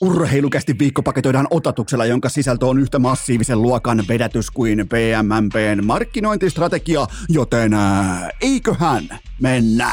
Urheilukästi viikko paketoidaan otatuksella, jonka sisältö on yhtä massiivisen luokan vedätys kuin PMMPn markkinointistrategia, joten ää, eiköhän mennä.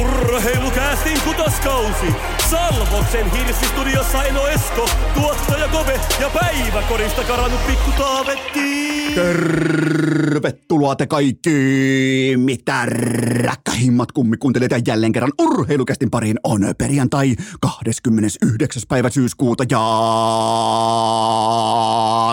Urheilukästin kutoskausi! Salvoksen hirsistudiossa Eno Esko, tuottaja Kove ja päiväkorista karannut pikku Taavetti. Tervetuloa te kaikki, mitä räkkähimmat kummikuuntelijat ja jälleen kerran urheilukästin pariin on perjantai 29. päivä syyskuuta ja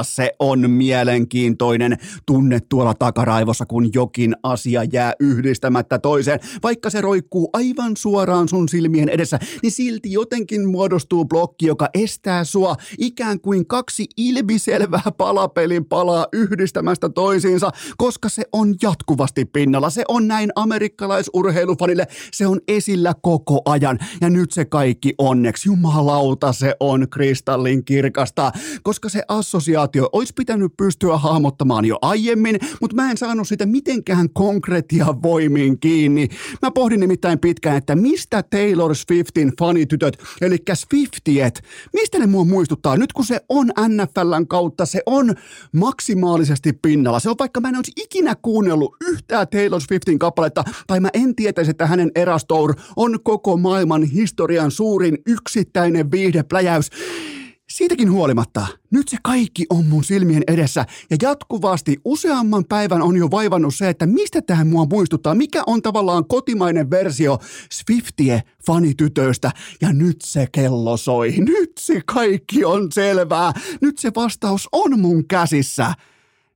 se on mielenkiintoinen tunne tuolla takaraivossa, kun jokin asia jää yhdistämättä toiseen. Vaikka se roikkuu aivan suoraan sun silmien edessä, niin silti jotenkin muodostuu blokki, joka estää sua ikään kuin kaksi ilmiselvää palapelin palaa yhdistämästä toisiinsa, koska se on jatkuvasti pinnalla. Se on näin amerikkalaisurheilufanille, se on esillä koko ajan. Ja nyt se kaikki onneksi, jumalauta, se on kristallin kirkasta, koska se assosiaatio olisi pitänyt pystyä hahmottamaan jo aiemmin, mutta mä en saanut sitä mitenkään konkreettia voimin kiinni. Mä pohdin nimittäin pitkään, että mistä Taylor Swiftin fanitytöt, eli Swiftiet, mistä ne mua muistuttaa? Nyt kun se on NFLn kautta, se on maksimaalisesti pinnalla. Se on vaikka mä en olisi ikinä kuunnellut yhtään Taylor Swiftin kappaletta, tai mä en tietäisi, että hänen Eras Tour on koko maailman historian suurin yksittäinen viihdepläjäys. Siitäkin huolimatta, nyt se kaikki on mun silmien edessä ja jatkuvasti useamman päivän on jo vaivannut se, että mistä tähän mua muistuttaa, mikä on tavallaan kotimainen versio Swiftie fanitytöistä ja nyt se kello soi, nyt se kaikki on selvää, nyt se vastaus on mun käsissä.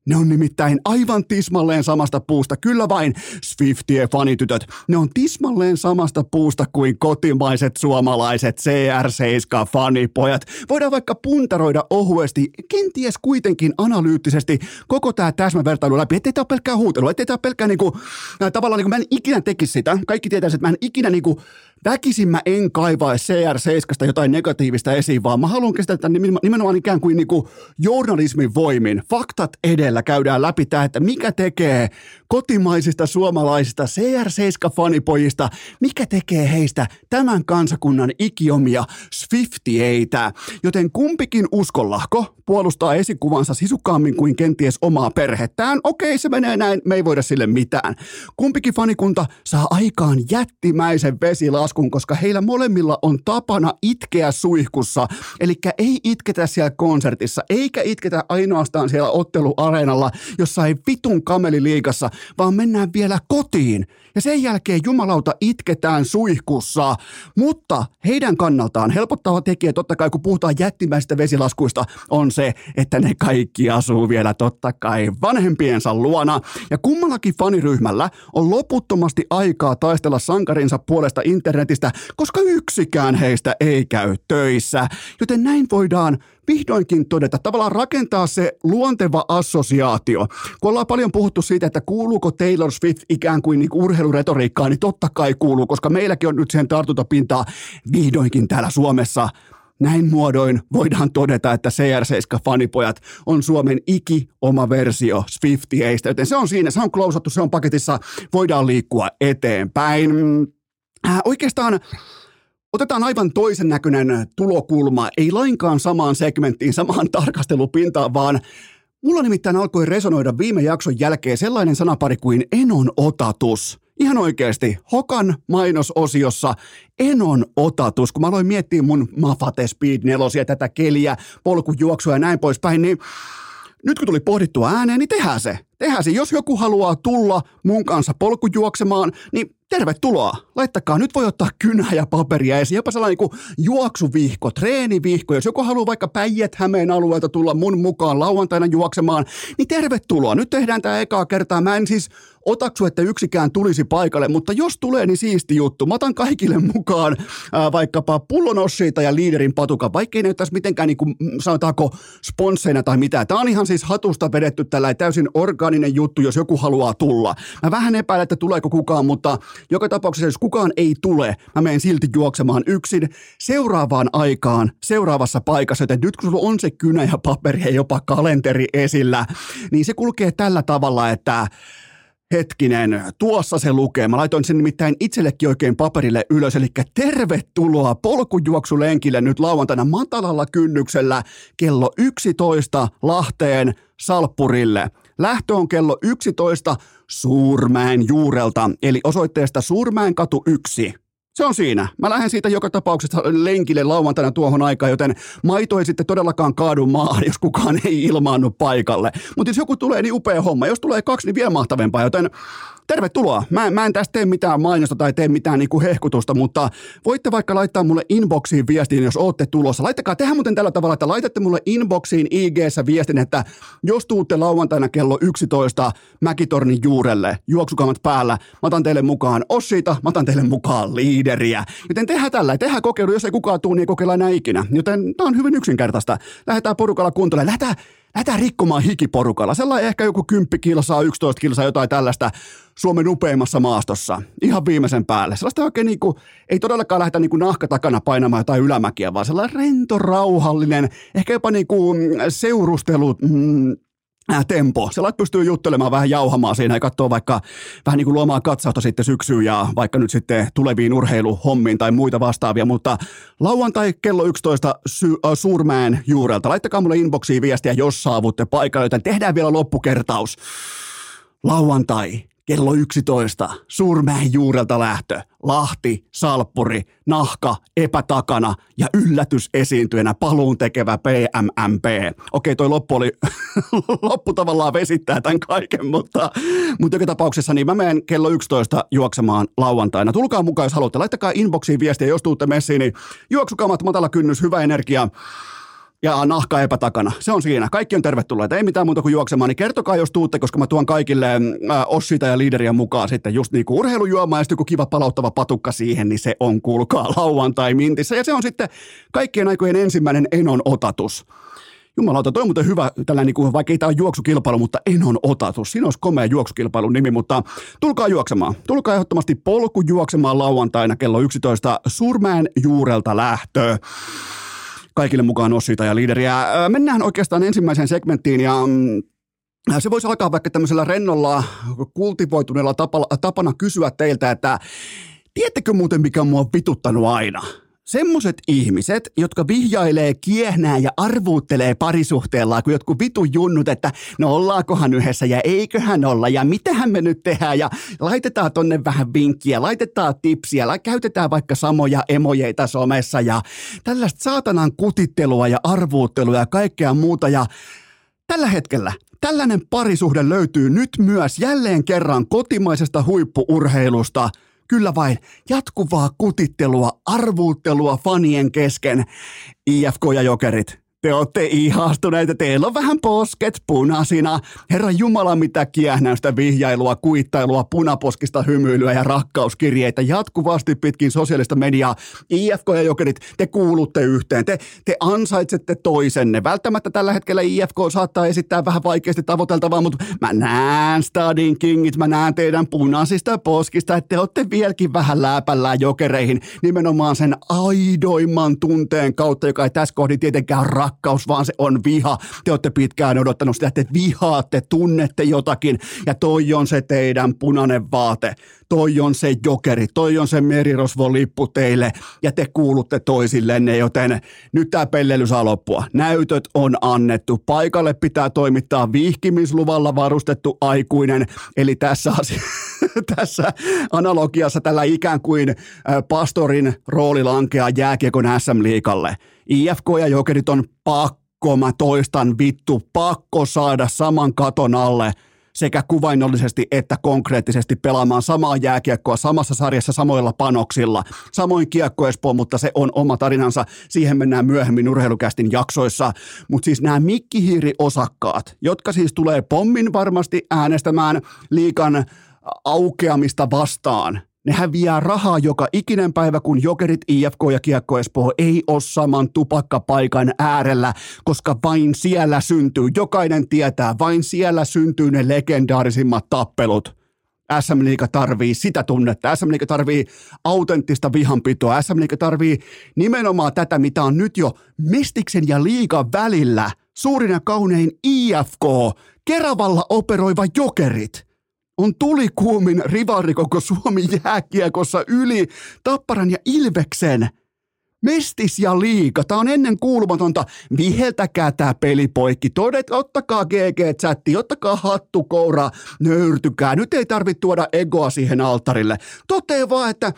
Ne on nimittäin aivan tismalleen samasta puusta, kyllä vain Swiftien fanitytöt. Ne on tismalleen samasta puusta kuin kotimaiset suomalaiset CR7-fanipojat. Voidaan vaikka puntaroida ohuesti, kenties kuitenkin analyyttisesti koko tämä täsmävertailu läpi, ettei tämä ole pelkkää huutelua, ettei tämä ole pelkkää niinku, äh, tavallaan niinku, mä en ikinä tekisi sitä. Kaikki tietää, että mä en ikinä niinku, väkisin mä en kaivaisi CR7 jotain negatiivista esiin, vaan mä haluan käsitellä nimenomaan ikään kuin, niinku journalismin voimin, faktat edellä käydään läpi tämä, että mikä tekee kotimaisista suomalaisista CR7-fanipojista, mikä tekee heistä tämän kansakunnan ikiomia Swiftieitä. Joten kumpikin uskollahko puolustaa esikuvansa sisukkaammin kuin kenties omaa perhettään. Okei, se menee näin, me ei voida sille mitään. Kumpikin fanikunta saa aikaan jättimäisen vesilaskun, koska heillä molemmilla on tapana itkeä suihkussa. Eli ei itketä siellä konsertissa, eikä itketä ainoastaan siellä otteluareenalla jossain vitun kameliliikassa, vaan mennään vielä kotiin. Ja sen jälkeen jumalauta itketään suihkussa. Mutta heidän kannaltaan helpottava tekijä, totta kai kun puhutaan jättimäisistä vesilaskuista, on se, että ne kaikki asuu vielä totta kai vanhempiensa luona. Ja kummallakin faniryhmällä on loputtomasti aikaa taistella sankarinsa puolesta internetistä, koska yksikään heistä ei käy töissä. Joten näin voidaan vihdoinkin todeta, tavallaan rakentaa se luonteva assosiaatio. Kun ollaan paljon puhuttu siitä, että kuuluuko Taylor Swift ikään kuin, niin urheiluretoriikkaan, niin totta kai kuuluu, koska meilläkin on nyt sen tartuntapintaa vihdoinkin täällä Suomessa. Näin muodoin voidaan todeta, että CR7-fanipojat on Suomen iki oma versio Swiftieistä, joten se on siinä, se on klousattu, se on paketissa, voidaan liikkua eteenpäin. Äh, oikeastaan Otetaan aivan toisen näköinen tulokulma, ei lainkaan samaan segmenttiin, samaan tarkastelupintaan, vaan mulla nimittäin alkoi resonoida viime jakson jälkeen sellainen sanapari kuin enon otatus. Ihan oikeasti, Hokan mainososiossa enon otatus, kun mä aloin miettiä mun Mafate Speed 4 tätä keliä, polkujuoksua ja näin poispäin, niin nyt kun tuli pohdittua ääneen, niin tehdään se. Tehdään se. Jos joku haluaa tulla mun kanssa polkujuoksemaan, niin tervetuloa. Laittakaa, nyt voi ottaa kynää ja paperia esiin, jopa sellainen niin juoksuvihko, treenivihko. Jos joku haluaa vaikka Päijät Hämeen alueelta tulla mun mukaan lauantaina juoksemaan, niin tervetuloa. Nyt tehdään tämä ekaa kertaa. Mä en siis otaksu, että yksikään tulisi paikalle, mutta jos tulee, niin siisti juttu. Mä otan kaikille mukaan ää, vaikkapa pullonossiita ja liiderin patukan, vaikkei ne näyttäisi mitenkään niin kuin, sanotaanko sponsseina tai mitä. Tämä on ihan siis hatusta vedetty tällä täysin orga mekaaninen juttu, jos joku haluaa tulla. Mä vähän epäilen, että tuleeko kukaan, mutta joka tapauksessa, jos kukaan ei tule, mä menen silti juoksemaan yksin seuraavaan aikaan, seuraavassa paikassa, joten nyt kun sulla on se kynä ja paperi ja jopa kalenteri esillä, niin se kulkee tällä tavalla, että Hetkinen, tuossa se lukee. Mä laitoin sen nimittäin itsellekin oikein paperille ylös, eli tervetuloa polkujuoksulenkille nyt lauantaina matalalla kynnyksellä kello 11 Lahteen Salppurille. Lähtö on kello 11 Suurmäen juurelta, eli osoitteesta Suurmäen katu 1. Se on siinä. Mä lähden siitä joka tapauksessa lenkille lauantaina tuohon aikaan, joten maito ei sitten todellakaan kaadu maahan, jos kukaan ei ilmaannu paikalle. Mutta jos joku tulee, niin upea homma. Jos tulee kaksi, niin vielä mahtavempaa, joten tervetuloa. Mä, mä en tästä tee mitään mainosta tai tee mitään niinku hehkutusta, mutta voitte vaikka laittaa mulle inboxiin viestin, jos ootte tulossa. Laittakaa, tehdään muuten tällä tavalla, että laitatte mulle inboxiin ig viestin, että jos tuutte lauantaina kello 11 Mäkitornin juurelle, juoksukamat päällä, mä otan teille mukaan Ossita, mä otan teille mukaan liideriä. Joten tehdään tällä, tehdään kokeilu, jos ei kukaan tuu, niin ei kokeilla enää ikinä. Joten tää on hyvin yksinkertaista. Lähdetään porukalla kuntoon, lähdetään lähdetään rikkomaan hikiporukalla. Sellainen ehkä joku 10 kilsaa, 11 kilsaa, jotain tällaista Suomen upeimmassa maastossa. Ihan viimeisen päälle. Sellaista oikein niin kuin, ei todellakaan lähdetä niin kuin nahka takana painamaan jotain ylämäkiä, vaan sellainen rento, rauhallinen, ehkä jopa niin kuin seurustelu, mm, tempo. Se pystyy juttelemaan vähän jauhamaan siinä ja katsoa vaikka vähän niin kuin luomaan katsausta sitten syksyyn ja vaikka nyt sitten tuleviin urheiluhommiin tai muita vastaavia, mutta lauantai kello 11 sy- äh, Suurmäen juurelta. Laittakaa mulle inboxiin viestiä, jos saavutte paikalle, joten tehdään vielä loppukertaus. Lauantai kello 11, Suurmäen juurelta lähtö, Lahti, Salppuri, Nahka, epätakana ja yllätysesiintyjänä paluun tekevä PMMP. Okei, toi loppu oli, loppu tavallaan vesittää tämän kaiken, mutta, mutta joka tapauksessa niin mä menen kello 11 juoksemaan lauantaina. Tulkaa mukaan, jos haluatte. Laittakaa inboxiin viestiä, jos tuutte messiin, niin juoksukamat, matala kynnys, hyvä energia ja nahka epätakana. Se on siinä. Kaikki on tervetulleita. Ei mitään muuta kuin juoksemaan. Niin kertokaa, jos tuutte, koska mä tuon kaikille äh, Ossita ja liideriä mukaan sitten just niin kuin urheilujuomaa ja sitten joku kiva palauttava patukka siihen, niin se on kuulkaa lauantai mintissä. Ja se on sitten kaikkien aikojen ensimmäinen enon otatus. Jumalauta, toi on muuten hyvä, tällainen, niin kuin, vaikka ei tämä ole juoksukilpailu, mutta enon otatus. Siinä olisi komea juoksukilpailun nimi, mutta tulkaa juoksemaan. Tulkaa ehdottomasti polku juoksemaan lauantaina kello 11 Surmäen juurelta lähtö kaikille mukaan Ossita ja liideriä. Mennään oikeastaan ensimmäiseen segmenttiin ja mm, se voisi alkaa vaikka tämmöisellä rennolla, kultivoituneella tapana, tapana kysyä teiltä, että tiedättekö muuten mikä on mua vituttanut aina? Semmoset ihmiset, jotka vihjailee, kiehnää ja arvuuttelee parisuhteella kuin jotkut vitu junnut, että no ollaakohan yhdessä ja eiköhän olla ja mitähän me nyt tehdään ja laitetaan tonne vähän vinkkiä, laitetaan tipsiä, käytetään vaikka samoja emojeita somessa ja tällaista saatanan kutittelua ja arvuuttelua ja kaikkea muuta ja tällä hetkellä tällainen parisuhde löytyy nyt myös jälleen kerran kotimaisesta huippuurheilusta – Kyllä vain jatkuvaa kutittelua, arvuuttelua fanien kesken. IFK ja Jokerit, te olette ihastuneita, teillä on vähän posket punaisina. Herra Jumala, mitä kiehnäystä, vihjailua, kuittailua, punaposkista hymyilyä ja rakkauskirjeitä jatkuvasti pitkin sosiaalista mediaa. IFK ja Jokerit, te kuulutte yhteen, te, te ansaitsette toisenne. Välttämättä tällä hetkellä IFK saattaa esittää vähän vaikeasti tavoiteltavaa, mutta mä näen Stadin Kingit, mä näen teidän punaisista poskista, että te olette vieläkin vähän läpällään Jokereihin nimenomaan sen aidoimman tunteen kautta, joka ei tässä kohdin tietenkään rakkaus rakkaus, vaan se on viha. Te olette pitkään odottanut sitä, että te vihaatte, tunnette jotakin ja toi on se teidän punainen vaate. Toi on se jokeri, toi on se merirosvon lippu teille ja te kuulutte toisillenne, joten nyt tämä pellely saa loppua. Näytöt on annettu. Paikalle pitää toimittaa vihkimisluvalla varustettu aikuinen, eli tässä asiassa tässä analogiassa tällä ikään kuin pastorin rooli lankeaa jääkiekon SM-liikalle. IFK ja Jokerit on pakko, mä toistan vittu, pakko saada saman katon alle sekä kuvainnollisesti että konkreettisesti pelaamaan samaa jääkiekkoa samassa sarjassa samoilla panoksilla. Samoin kiekko Espoo, mutta se on oma tarinansa. Siihen mennään myöhemmin urheilukästin jaksoissa. Mutta siis nämä mikkihiiri-osakkaat, jotka siis tulee pommin varmasti äänestämään liikan aukeamista vastaan, Ne häviää rahaa joka ikinen päivä, kun Jokerit, IFK ja Kiekko Espoo ei ole saman tupakkapaikan äärellä, koska vain siellä syntyy, jokainen tietää, vain siellä syntyy ne legendaarisimmat tappelut. SM Liiga tarvii sitä tunnetta. SM Liiga tarvii autenttista vihanpitoa. SM Liiga tarvii nimenomaan tätä, mitä on nyt jo Mestiksen ja Liigan välillä. Suurin ja kaunein IFK, Keravalla operoiva jokerit on tulikuumin rivari koko Suomi jääkiekossa yli Tapparan ja Ilveksen. Mestis ja liika, tämä on ennen kuulumatonta. Viheltäkää tämä pelipoikki. Todet, ottakaa GG-chatti, ottakaa hattu kouraa, nöyrtykää. Nyt ei tarvitse tuoda egoa siihen alttarille. Toteaa vaan, että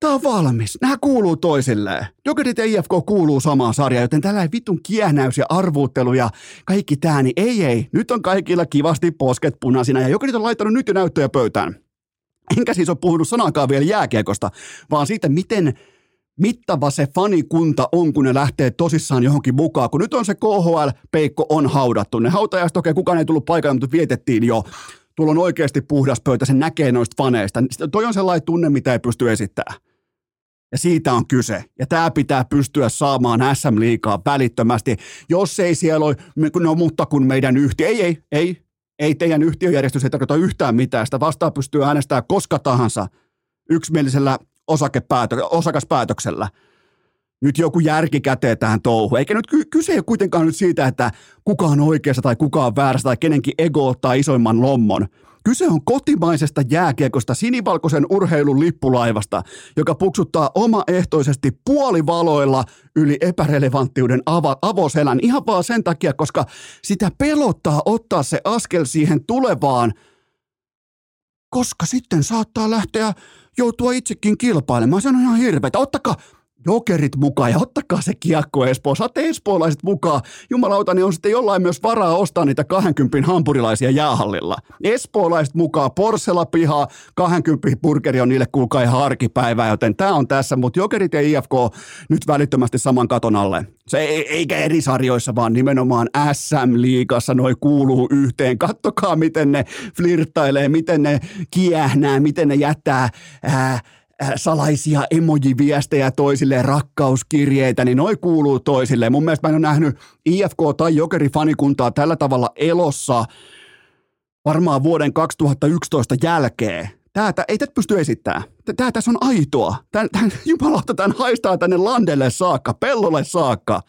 Tämä on valmis. Nämä kuuluu toisilleen. Jokerit ja IFK kuuluu samaan sarjaan, joten tällä vitun kienäys ja arvuuttelu ja kaikki tää, niin ei ei. Nyt on kaikilla kivasti posket punaisina ja Jokerit on laittanut nyt jo näyttöjä pöytään. Enkä siis ole puhunut sanakaan vielä jääkiekosta, vaan siitä, miten mittava se fanikunta on, kun ne lähtee tosissaan johonkin mukaan. Kun nyt on se KHL-peikko on haudattu. Ne hautajaiset, okei, kukaan ei tullut paikalle, mutta vietettiin jo. Tuolla on oikeasti puhdas pöytä, se näkee noista faneista. Toi on sellainen tunne, mitä ei pysty esittämään. Ja siitä on kyse. Ja tämä pitää pystyä saamaan SM-liikaa välittömästi. Jos ei siellä ole, no mutta kun meidän yhtiö, ei, ei, ei, ei teidän yhtiöjärjestys ei tarkoita yhtään mitään. Sitä vastaan pystyy äänestämään koska tahansa yksimielisellä osakaspäätöksellä. Nyt joku järki käteen tähän touhuun. Eikä nyt kyse ei kuitenkaan nyt siitä, että kuka on oikeassa tai kuka on väärässä tai kenenkin ego ottaa isoimman lommon – Kyse on kotimaisesta jääkiekosta sinivalkoisen urheilun lippulaivasta, joka puksuttaa omaehtoisesti puolivaloilla yli epärelevanttiuden avo- avoselän ihan vaan sen takia, koska sitä pelottaa ottaa se askel siihen tulevaan, koska sitten saattaa lähteä joutua itsekin kilpailemaan. Se on ihan hirveätä. Ottakaa, jokerit mukaan ja ottakaa se kiekko Espoo. Saatte espoolaiset mukaan. Jumalauta, niin on sitten jollain myös varaa ostaa niitä 20 hampurilaisia jäähallilla. Espoolaiset mukaan, Porsella pihaa, 20 burgeri on niille kuulkaa ihan arkipäivää, joten tämä on tässä, mutta jokerit ja IFK nyt välittömästi saman katon alle. Se ei, eikä eri sarjoissa, vaan nimenomaan SM-liigassa noi kuuluu yhteen. Kattokaa, miten ne flirttailee, miten ne kiähnää, miten ne jättää ää, salaisia emojiviestejä toisille, rakkauskirjeitä, niin noi kuuluu toisille. Mun mielestä mä en ole nähnyt IFK- tai Jokeri-fanikuntaa tällä tavalla elossa varmaan vuoden 2011 jälkeen. Tää, ei tätä pysty esittämään. Tää tässä on aitoa. Tää, tää, jumalauta, tämän haistaa tänne landelle saakka, pellolle saakka.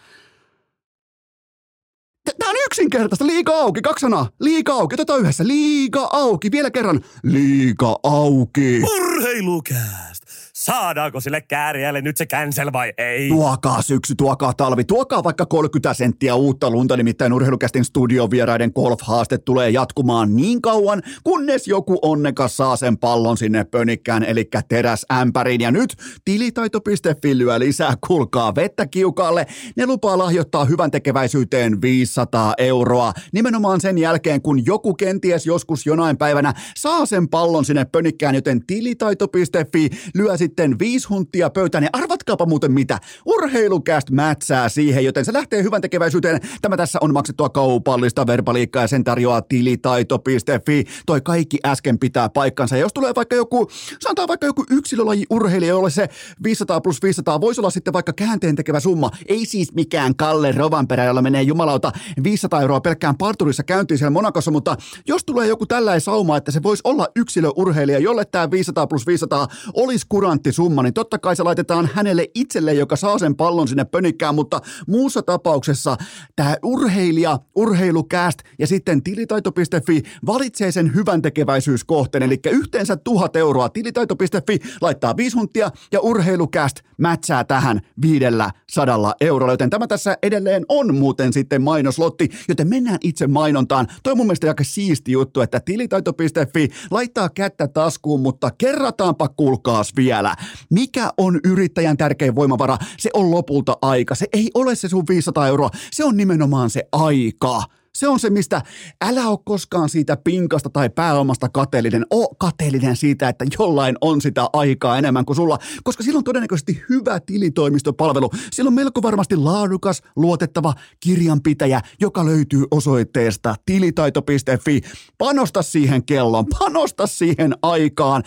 Tämä on yksinkertaista. Liika auki. Kaksi sanaa. Liika auki. Otetaan yhdessä. Liika auki. Vielä kerran. Liika auki. Urheilukääst! Saadaanko sille kääriälle nyt se cancel vai ei? Tuokaa syksy, tuokaa talvi, tuokaa vaikka 30 senttiä uutta lunta, nimittäin urheilukästin studiovieraiden golf-haaste tulee jatkumaan niin kauan, kunnes joku onnekas saa sen pallon sinne pönikkään, eli teräsämpäriin. Ja nyt tilitaito.fi lyö lisää, kulkaa vettä kiukaalle. Ne lupaa lahjoittaa hyvän tekeväisyyteen 500 euroa. Nimenomaan sen jälkeen, kun joku kenties joskus jonain päivänä saa sen pallon sinne pönikkään, joten tilitaito.fi lyö sitten viisi huntia pöytään. Ja arvatkaapa muuten mitä, urheilukäst mätsää siihen, joten se lähtee hyvän tekeväisyyteen. Tämä tässä on maksettua kaupallista verbaliikkaa ja sen tarjoaa tilitaito.fi. Toi kaikki äsken pitää paikkansa. Ja jos tulee vaikka joku, sanotaan vaikka joku yksilölaji urheilija, jolle se 500 plus 500 voisi olla sitten vaikka käänteen tekevä summa. Ei siis mikään Kalle Rovanperä, jolla menee jumalauta 500 euroa pelkkään parturissa käyntiin siellä Monakossa, mutta jos tulee joku tällainen sauma, että se voisi olla yksilöurheilija, jolle tämä 500 plus 500 olisi kurantti summa, niin totta kai se laitetaan hänelle itselle, joka saa sen pallon sinne pönikkään, mutta muussa tapauksessa tämä urheilija, urheilukääst ja sitten tilitaito.fi valitsee sen hyvän tekeväisyyskohteen, eli yhteensä tuhat euroa tilitaito.fi laittaa viisi huntia ja urheilukääst mätsää tähän viidellä sadalla eurolla, joten tämä tässä edelleen on muuten sitten mainoslotti, joten mennään itse mainontaan. Toi on mun mielestä aika siisti juttu, että tilitaito.fi laittaa kättä taskuun, mutta kerrataanpa kuulkaas vielä. Mikä on yrittäjän tärkein voimavara? Se on lopulta aika. Se ei ole se sun 500 euroa, se on nimenomaan se aika. Se on se, mistä älä ole koskaan siitä pinkasta tai pääomasta kateellinen. O kateellinen siitä, että jollain on sitä aikaa enemmän kuin sulla, koska silloin todennäköisesti hyvä tilitoimistopalvelu. Silloin melko varmasti laadukas, luotettava kirjanpitäjä, joka löytyy osoitteesta tilitaito.fi. Panosta siihen kellon, panosta siihen aikaan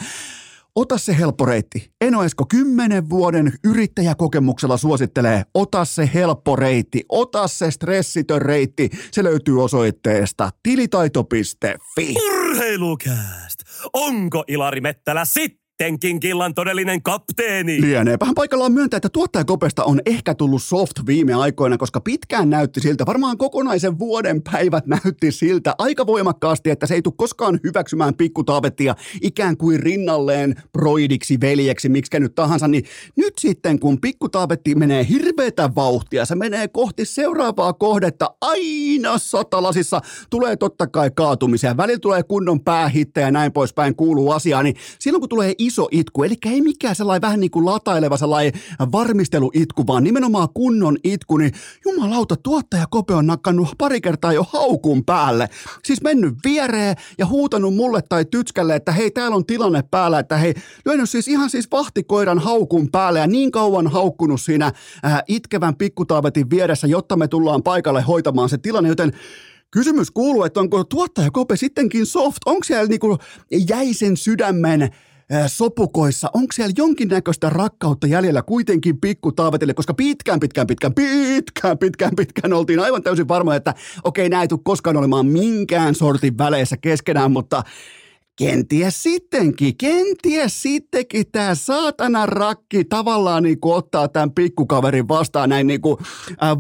ota se helppo reitti. Eno Esko kymmenen vuoden yrittäjäkokemuksella suosittelee, ota se helppo reitti, ota se stressitön reitti. Se löytyy osoitteesta tilitaito.fi. Urheilukääst! Onko Ilari Mettälä sitten? Sittenkin killan todellinen kapteeni. Lieneepähän paikallaan myöntää, että tuottajakopesta on ehkä tullut soft viime aikoina, koska pitkään näytti siltä, varmaan kokonaisen vuoden päivät näytti siltä aika voimakkaasti, että se ei tule koskaan hyväksymään pikkutaavettia ikään kuin rinnalleen proidiksi, veljeksi, miksi nyt tahansa, niin nyt sitten kun pikkutaavetti menee hirveätä vauhtia, se menee kohti seuraavaa kohdetta aina satalasissa, tulee totta kai kaatumisia, välillä tulee kunnon päähittejä ja näin poispäin kuuluu asiaa, niin silloin kun tulee iso itku, eli ei mikään sellainen vähän niin kuin lataileva sellainen varmisteluitku, vaan nimenomaan kunnon itku, niin jumalauta, tuottaja Kope on nakannut pari kertaa jo haukun päälle. Siis mennyt viereen ja huutanut mulle tai tytskälle, että hei, täällä on tilanne päällä, että hei, lyönyt siis ihan siis vahtikoiran haukun päälle ja niin kauan haukkunut siinä äh, itkevän pikkutaavetin vieressä, jotta me tullaan paikalle hoitamaan se tilanne, joten Kysymys kuuluu, että onko tuottaja Kope sittenkin soft? Onko siellä niinku jäisen sydämen sopukoissa, onko siellä jonkinnäköistä rakkautta jäljellä kuitenkin pikku taavetille, koska pitkään, pitkään, pitkään, pitkään, pitkään, pitkään oltiin aivan täysin varma, että okei, näin ei tule koskaan olemaan minkään sortin väleissä keskenään, mutta Kenties sittenkin, kenties sittenkin tämä saatana rakki tavallaan niin kuin ottaa tämän pikkukaverin vastaan näin niin kuin,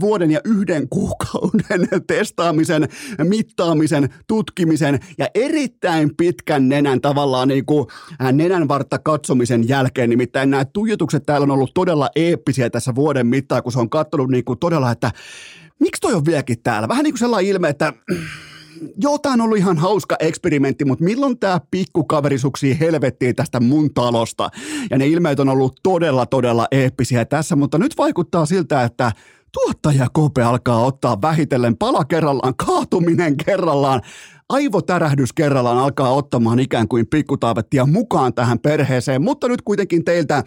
vuoden ja yhden kuukauden testaamisen, mittaamisen, tutkimisen ja erittäin pitkän nenän tavallaan niin kuin, nenän vartta katsomisen jälkeen. Nimittäin nämä tuijotukset täällä on ollut todella eeppisiä tässä vuoden mittaan, kun se on katsonut niin kuin todella, että miksi toi on vieläkin täällä? Vähän niin kuin sellainen ilme, että joo, tämä on ollut ihan hauska eksperimentti, mutta milloin tämä pikkukaveri suksii helvettiin tästä mun talosta? Ja ne ilmeet on ollut todella, todella eeppisiä tässä, mutta nyt vaikuttaa siltä, että tuottaja Kope alkaa ottaa vähitellen pala kerrallaan, kaatuminen kerrallaan, aivotärähdys kerrallaan alkaa ottamaan ikään kuin pikkutaavettia mukaan tähän perheeseen, mutta nyt kuitenkin teiltä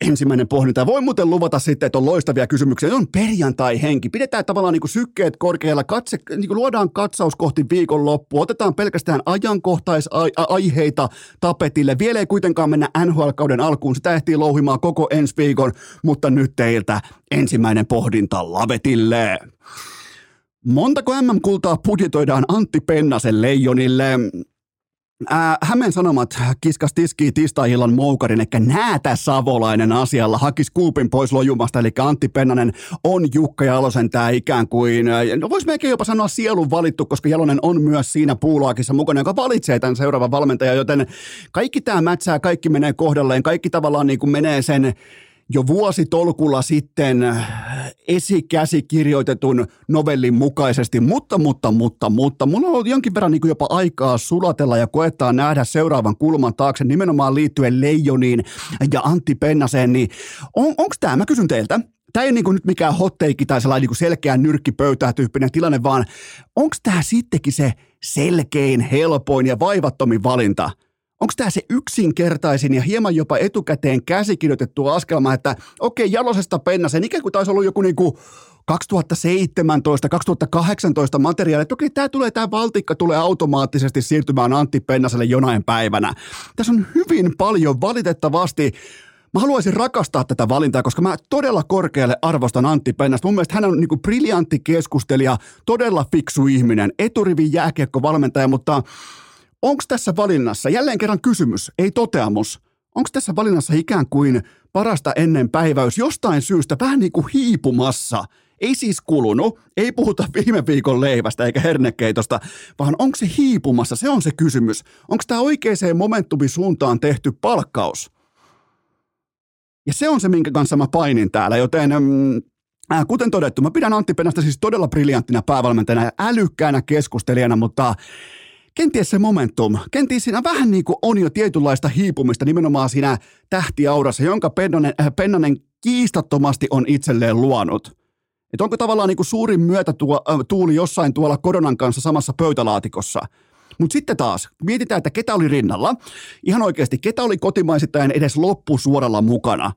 ensimmäinen pohdinta. Voi muuten luvata sitten, että on loistavia kysymyksiä. On perjantai-henki. Pidetään tavallaan niin kuin sykkeet korkealla, katse, niin kuin luodaan katsaus kohti viikonloppua. Otetaan pelkästään ajankohtaisaiheita tapetille. Vielä ei kuitenkaan mennä NHL-kauden alkuun. Sitä ehtii louhimaan koko ensi viikon, mutta nyt teiltä ensimmäinen pohdinta lavetille. Montako MM-kultaa budjetoidaan Antti Pennasen leijonille? Hämeen Sanomat kiskas tiskii tiistai-illan moukarin, että näätä Savolainen asialla. Hakis kuupin pois lojumasta, eli Antti Pennanen on Jukka Jalosen tämä ikään kuin, no voisi melkein jopa sanoa sielun valittu, koska Jalonen on myös siinä puulaakissa mukana, joka valitsee tämän seuraavan valmentajan, joten kaikki tämä mätsää, kaikki menee kohdalleen, kaikki tavallaan niin kuin menee sen jo vuositolkulla sitten esikäsi kirjoitetun novellin mukaisesti, mutta, mutta, mutta, mutta, mulla on ollut jonkin verran niin jopa aikaa sulatella ja koettaa nähdä seuraavan kulman taakse nimenomaan liittyen Leijoniin ja Antti Pennaseen, niin on, onko tämä, mä kysyn teiltä, tämä ei ole niin nyt mikään hotteikki tai sellainen niin selkeä nyrkkipöytää tyyppinen tilanne, vaan onko tämä sittenkin se selkein, helpoin ja vaivattomin valinta – Onko tämä se yksinkertaisin ja hieman jopa etukäteen käsikirjoitettu askelma, että okei, okay, Jalosesta Pennasen, ikään kuin taisi ollut joku niinku 2017-2018 materiaali, että okei, tämä tulee, tämä valtikka tulee automaattisesti siirtymään Antti Pennaselle jonain päivänä. Tässä on hyvin paljon valitettavasti Mä haluaisin rakastaa tätä valintaa, koska mä todella korkealle arvostan Antti Pennasta. Mun mielestä hän on niinku briljantti keskustelija, todella fiksu ihminen, eturivin jääkiekkovalmentaja, mutta Onko tässä valinnassa, jälleen kerran kysymys, ei toteamus, onko tässä valinnassa ikään kuin parasta ennen päiväys jostain syystä vähän niin kuin hiipumassa? Ei siis kulunut, ei puhuta viime viikon leivästä eikä hernekeitosta, vaan onko se hiipumassa, se on se kysymys. Onko tämä oikeaan momentumin suuntaan tehty palkkaus? Ja se on se, minkä kanssa mä painin täällä, joten mm, äh, kuten todettu, mä pidän Antti Penasta siis todella briljanttina päävalmentajana ja älykkäänä keskustelijana, mutta kenties se momentum, kenties siinä vähän niin kuin on jo tietynlaista hiipumista nimenomaan siinä tähtiaurassa, jonka Pennanen, äh, Pennanen kiistattomasti on itselleen luonut. Että onko tavallaan niin kuin suurin myötätuuli äh, jossain tuolla koronan kanssa samassa pöytälaatikossa. Mutta sitten taas, mietitään, että ketä oli rinnalla. Ihan oikeasti, ketä oli kotimaisittain edes loppusuoralla mukana.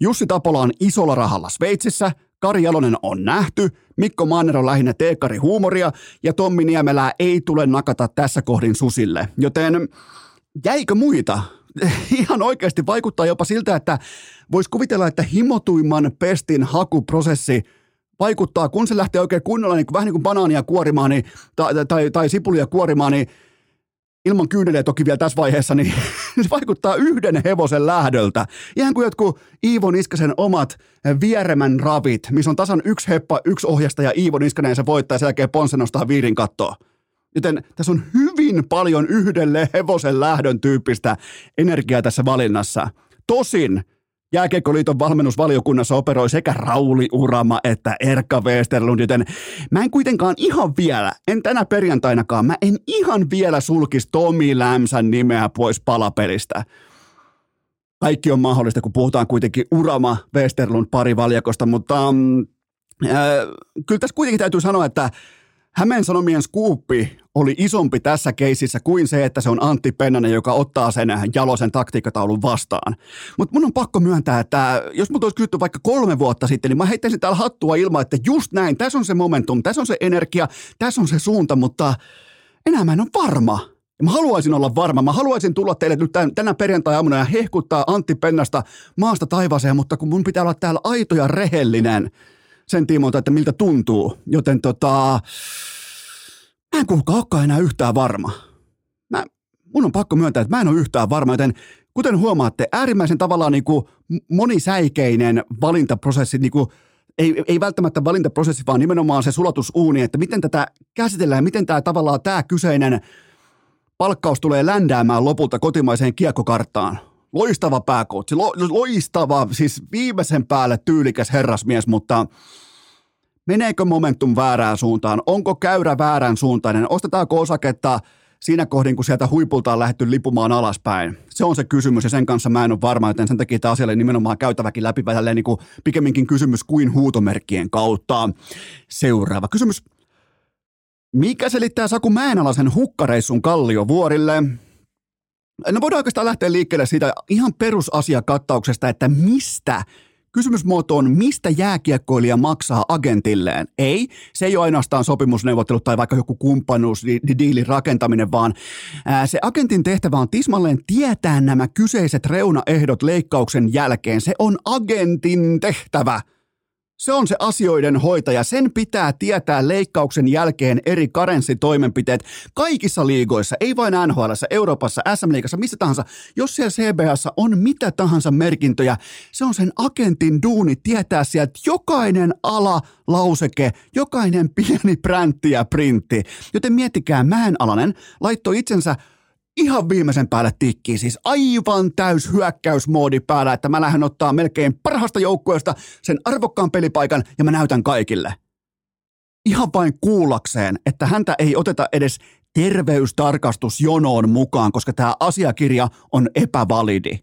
Jussi Tapola on isolla rahalla Sveitsissä, Kari Jalonen on nähty, Mikko Manner on lähinnä teekari huumoria ja Tommi Niemelää ei tule nakata tässä kohdin susille. Joten jäikö muita? ihan oikeasti vaikuttaa jopa siltä, että voisi kuvitella, että himotuimman pestin hakuprosessi vaikuttaa, kun se lähtee oikein kunnolla, niin vähän niin kuin banaania kuorimaan niin, tai, tai, tai sipulia kuorimaan, niin ilman kyyneliä toki vielä tässä vaiheessa, niin se vaikuttaa yhden hevosen lähdöltä. Ihan kuin jotkut Iivo Niskasen omat vieremän ravit, missä on tasan yksi heppa, yksi ohjastaja Iivo Niskanen ja se voittaa ja sen jälkeen nostaa viirin kattoa. Joten tässä on hyvin paljon yhdelle hevosen lähdön tyyppistä energiaa tässä valinnassa. Tosin Jääkiekkoliiton valmennusvaliokunnassa operoi sekä Rauli Urama että Erkka Westerlund, joten mä en kuitenkaan ihan vielä, en tänä perjantainakaan, mä en ihan vielä sulkisi Tomi Lämsän nimeä pois palapelistä. Kaikki on mahdollista, kun puhutaan kuitenkin Urama Westerlund pari valjakosta, mutta äh, kyllä tässä kuitenkin täytyy sanoa, että Hämeen Sanomien skuuppi oli isompi tässä keisissä kuin se, että se on Antti Pennanen, joka ottaa sen jalosen taktiikkataulun vastaan. Mutta mun on pakko myöntää, että jos mut olisi kysytty vaikka kolme vuotta sitten, niin mä heittäisin täällä hattua ilman, että just näin, tässä on se momentum, tässä on se energia, tässä on se suunta, mutta enää mä en ole varma. Mä haluaisin olla varma. Mä haluaisin tulla teille nyt tänä perjantai-aamuna ja hehkuttaa Antti Pennasta maasta taivaaseen, mutta kun mun pitää olla täällä aito ja rehellinen – sen tiimoilta, että miltä tuntuu. Joten tota, mä en kuulkaa olekaan enää yhtään varma. Mä, mun on pakko myöntää, että mä en ole yhtään varma, joten kuten huomaatte, äärimmäisen tavallaan niin kuin monisäikeinen valintaprosessi, niin kuin ei, ei välttämättä valintaprosessi, vaan nimenomaan se sulatusuuni, että miten tätä käsitellään miten tämä tavallaan tämä kyseinen palkkaus tulee ländäämään lopulta kotimaiseen kiekkokarttaan. Loistava pääkoutsi, lo, loistava, siis viimeisen päälle tyylikäs herrasmies, mutta meneekö momentum väärään suuntaan? Onko käyrä väärän suuntainen? Ostetaanko osaketta siinä kohdin, kun sieltä huipulta on lähdetty lipumaan alaspäin? Se on se kysymys ja sen kanssa mä en ole varma, joten sen takia tämä asialle nimenomaan käytäväkin läpi niin kuin pikemminkin kysymys kuin huutomerkkien kautta. Seuraava kysymys. Mikä selittää Saku Mäenalaisen hukkareissun Kalliovuorille? No voidaan oikeastaan lähteä liikkeelle siitä ihan perusasiakattauksesta, että mistä Kysymysmuoto on, mistä jääkiekkoilija maksaa agentilleen? Ei, se ei ole ainoastaan sopimusneuvottelut tai vaikka joku kumppanuus, di- diilin rakentaminen, vaan ää, se agentin tehtävä on tismalleen tietää nämä kyseiset reunaehdot leikkauksen jälkeen. Se on agentin tehtävä. Se on se asioiden hoitaja. Sen pitää tietää leikkauksen jälkeen eri karenssitoimenpiteet kaikissa liigoissa, ei vain NHL, Euroopassa, SM-liigassa, missä tahansa. Jos siellä CBAssa on mitä tahansa merkintöjä, se on sen agentin duuni tietää sieltä jokainen ala, lauseke, jokainen pieni präntti ja printti. Joten miettikää, Mäenalainen laittoi itsensä ihan viimeisen päälle tikkiin, siis aivan täys hyökkäysmoodi päällä, että mä lähden ottaa melkein parhaasta joukkueesta sen arvokkaan pelipaikan ja mä näytän kaikille. Ihan vain kuullakseen, että häntä ei oteta edes terveystarkastusjonoon mukaan, koska tämä asiakirja on epävalidi.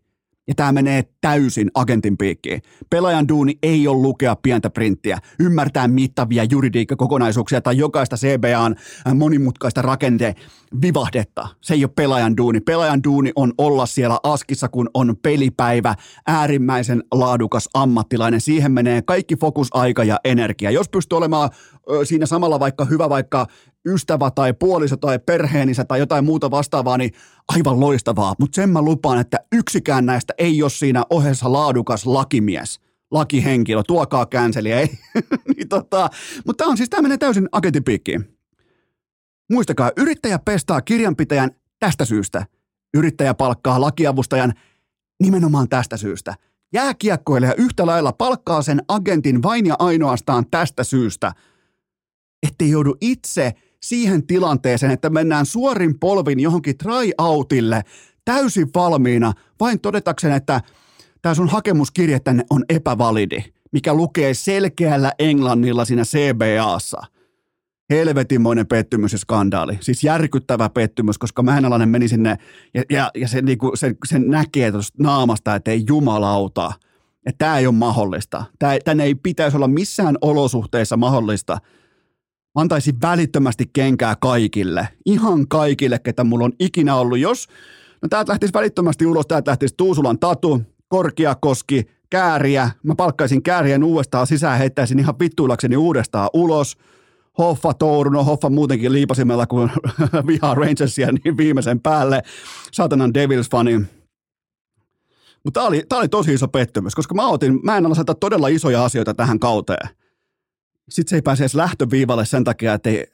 Ja tämä menee täysin agentin piikkiin. Pelaajan duuni ei ole lukea pientä printtiä, ymmärtää mittavia juridiikkakokonaisuuksia tai jokaista CBAn äh, monimutkaista rakenteen vivahdetta. Se ei ole pelaajan duuni. Pelaajan duuni on olla siellä askissa, kun on pelipäivä, äärimmäisen laadukas ammattilainen. Siihen menee kaikki fokus, aika ja energia. Jos pystyy olemaan siinä samalla vaikka hyvä vaikka ystävä tai puoliso tai perheenissä tai jotain muuta vastaavaa, niin aivan loistavaa. Mutta sen mä lupaan, että yksikään näistä ei ole siinä ohessa laadukas lakimies lakihenkilö, tuokaa känseliä, ei. niin tota, mutta tämä on siis, tämä menee täysin agentipiikkiin. Muistakaa, yrittäjä pestaa kirjanpitäjän tästä syystä. Yrittäjä palkkaa lakiavustajan nimenomaan tästä syystä. Jääkiekkoilija yhtä lailla palkkaa sen agentin vain ja ainoastaan tästä syystä, ettei joudu itse siihen tilanteeseen, että mennään suorin polvin johonkin tryoutille täysin valmiina, vain todetakseen, että tämä sun hakemuskirje tänne on epävalidi, mikä lukee selkeällä englannilla siinä CBAssa – helvetinmoinen pettymys ja skandaali. Siis järkyttävä pettymys, koska Mäenalainen meni sinne ja, ja, ja se, niinku, sen, sen näkee tuosta naamasta, että ei jumalauta, että tämä ei ole mahdollista. Tänne ei pitäisi olla missään olosuhteissa mahdollista. Antaisin välittömästi kenkää kaikille, ihan kaikille, ketä mulla on ikinä ollut. Jos, no täältä lähtisi välittömästi ulos, täältä lähtisi Tuusulan Tatu, Korkeakoski, Kääriä. Mä palkkaisin Käärien uudestaan sisään, heittäisin ihan vittuilakseni uudestaan ulos – Hoffa Touru, no Hoffa muutenkin liipasimella kuin vihaa Rangersia niin viimeisen päälle. Saatanan Devils-fani. Mutta tämä oli, tää oli tosi iso pettymys, koska mä otin, mä en aseta todella isoja asioita tähän kauteen. Sitten se ei pääse edes lähtöviivalle sen takia, että ei,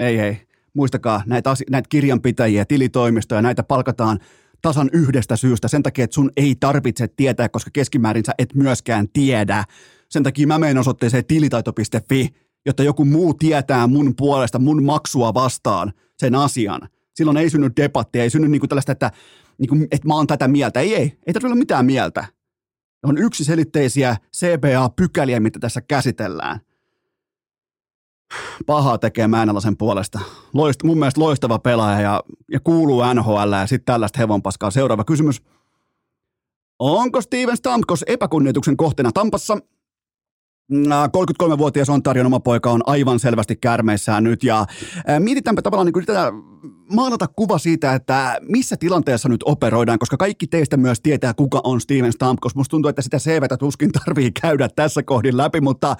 ei, ei. Muistakaa, näitä, asio- näitä kirjanpitäjiä, tilitoimistoja, näitä palkataan tasan yhdestä syystä. Sen takia, että sun ei tarvitse tietää, koska keskimäärin sä et myöskään tiedä. Sen takia mä menen osoitteeseen tilitaito.fi, jotta joku muu tietää mun puolesta, mun maksua vastaan sen asian. Silloin ei synny debattia, ei synny niinku tällaista, että, niinku, että mä oon tätä mieltä. Ei, ei, ei tarvitse olla mitään mieltä. On yksiselitteisiä CBA-pykäliä, mitä tässä käsitellään. Pahaa tekee Mäenalaisen puolesta. Loist, mun mielestä loistava pelaaja ja, ja kuuluu NHL ja sitten tällaista hevonpaskaa. Seuraava kysymys. Onko Steven Stamkos epäkunnioituksen kohteena Tampassa? 33-vuotias Ontarion oma poika on aivan selvästi kärmeissään nyt ja mietitäänpä tavallaan niin tätä maalata kuva siitä, että missä tilanteessa nyt operoidaan, koska kaikki teistä myös tietää, kuka on Steven Stamkos. Musta tuntuu, että sitä CVtä tuskin tarvii käydä tässä kohdin läpi, mutta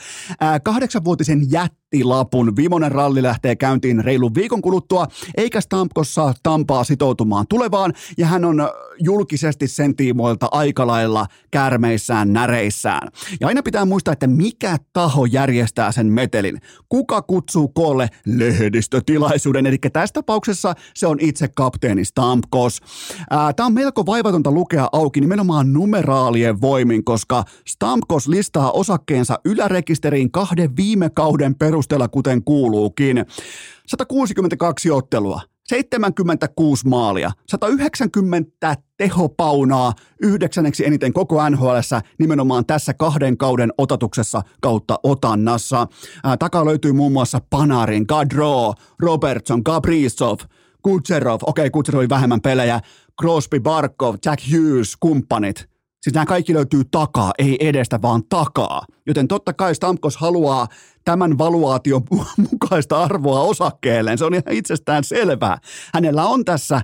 kahdeksanvuotisen jättilapun viimeinen ralli lähtee käyntiin reilun viikon kuluttua, eikä Stamkos saa Tampaa sitoutumaan tulevaan, ja hän on julkisesti sen tiimoilta aika lailla kärmeissään, näreissään. Ja aina pitää muistaa, että mikä taho järjestää sen metelin. Kuka kutsuu koolle lehdistötilaisuuden, eli tässä tapauksessa se on itse kapteeni Stamkos. Tämä on melko vaivatonta lukea auki nimenomaan numeraalien voimin, koska Stamkos listaa osakkeensa ylärekisteriin kahden viime kauden perusteella, kuten kuuluukin. 162 ottelua, 76 maalia, 190 tehopaunaa, yhdeksänneksi eniten koko NHL nimenomaan tässä kahden kauden otatuksessa kautta otannassa. Takaa löytyy muun muassa Panarin, Gadro, Robertson, Kaprizov, Kutserov, okei okay, Kutserov oli vähemmän pelejä, Crosby, Barkov, Jack Hughes, kumppanit – Siis nämä kaikki löytyy takaa, ei edestä, vaan takaa. Joten totta kai Stamkos haluaa tämän valuaation mukaista arvoa osakkeelleen. Se on ihan itsestään selvää. Hänellä on tässä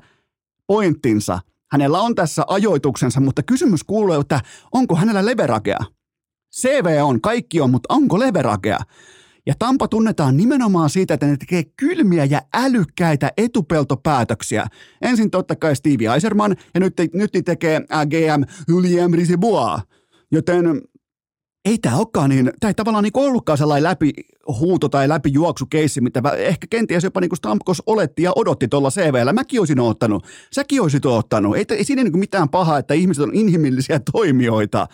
pointtinsa, hänellä on tässä ajoituksensa, mutta kysymys kuuluu, että onko hänellä leverakea? CV on, kaikki on, mutta onko leverakea? Ja Tampa tunnetaan nimenomaan siitä, että ne tekee kylmiä ja älykkäitä etupeltopäätöksiä. Ensin totta kai Stevie Eiserman ja nyt, nyt tekee GM Julien Brisebois. Joten ei tämä olekaan niin, tämä ei tavallaan niin ollutkaan sellainen läpi huuto tai läpi juoksukeissi, mitä ehkä kenties jopa niin kuin Stamkos oletti ja odotti tuolla CVllä. Mäkin olisin ottanut, säkin olisit ottanut. Ei, ei siinä niin mitään pahaa, että ihmiset on inhimillisiä toimijoita.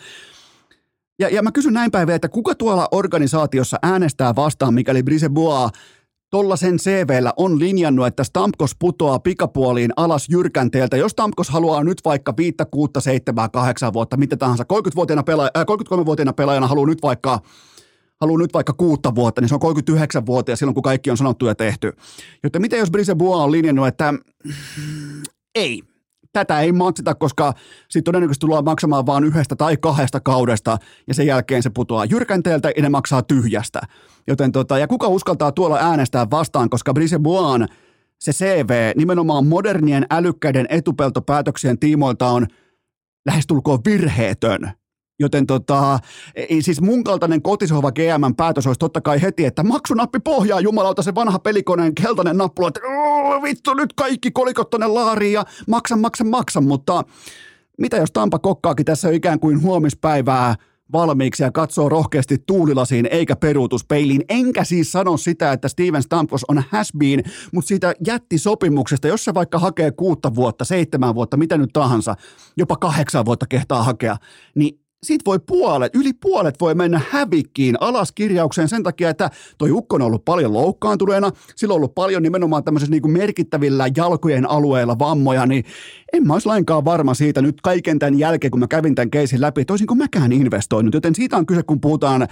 Ja, ja mä kysyn näin päin että kuka tuolla organisaatiossa äänestää vastaan, mikäli Brisebois sen CVllä on linjannut, että Stamkos putoaa pikapuoliin alas jyrkänteeltä. Jos Stamkos haluaa nyt vaikka 5, 6, 7, 8 vuotta, mitä tahansa, 30-vuotiaana pelaaja, äh, 33-vuotiaana pelaajana haluaa nyt vaikka haluaa nyt vaikka kuutta vuotta, niin se on 39 vuotta silloin, kun kaikki on sanottu ja tehty. Joten miten jos Brisebois on linjannut, että ei, tätä ei makseta, koska sitten todennäköisesti tullaan maksamaan vain yhdestä tai kahdesta kaudesta ja sen jälkeen se putoaa jyrkänteeltä ja ne maksaa tyhjästä. Joten tota, ja kuka uskaltaa tuolla äänestää vastaan, koska Buon, se CV nimenomaan modernien älykkäiden etupeltopäätöksien tiimoilta on lähestulkoon virheetön. Joten tota, ei, siis mun kaltainen kotisohva GM päätös olisi totta kai heti, että maksunappi pohjaa jumalauta se vanha pelikoneen keltainen nappula, että vittu nyt kaikki kolikot tonne laariin ja maksan, maksan, maksan, mutta mitä jos Tampa kokkaakin tässä ikään kuin huomispäivää valmiiksi ja katsoo rohkeasti tuulilasiin eikä peruutuspeiliin. Enkä siis sano sitä, että Steven Stamkos on has been, mutta siitä jättisopimuksesta, jos se vaikka hakee kuutta vuotta, seitsemän vuotta, mitä nyt tahansa, jopa kahdeksan vuotta kehtaa hakea, niin siitä voi puolet, yli puolet voi mennä hävikkiin alas kirjaukseen sen takia, että toi ukko on ollut paljon loukkaantuneena, sillä on ollut paljon nimenomaan tämmöisessä niin kuin merkittävillä jalkojen alueilla vammoja, niin en mä olisi lainkaan varma siitä nyt kaiken tämän jälkeen, kun mä kävin tämän keisin läpi, että olisinko mäkään investoinut. Joten siitä on kyse, kun puhutaan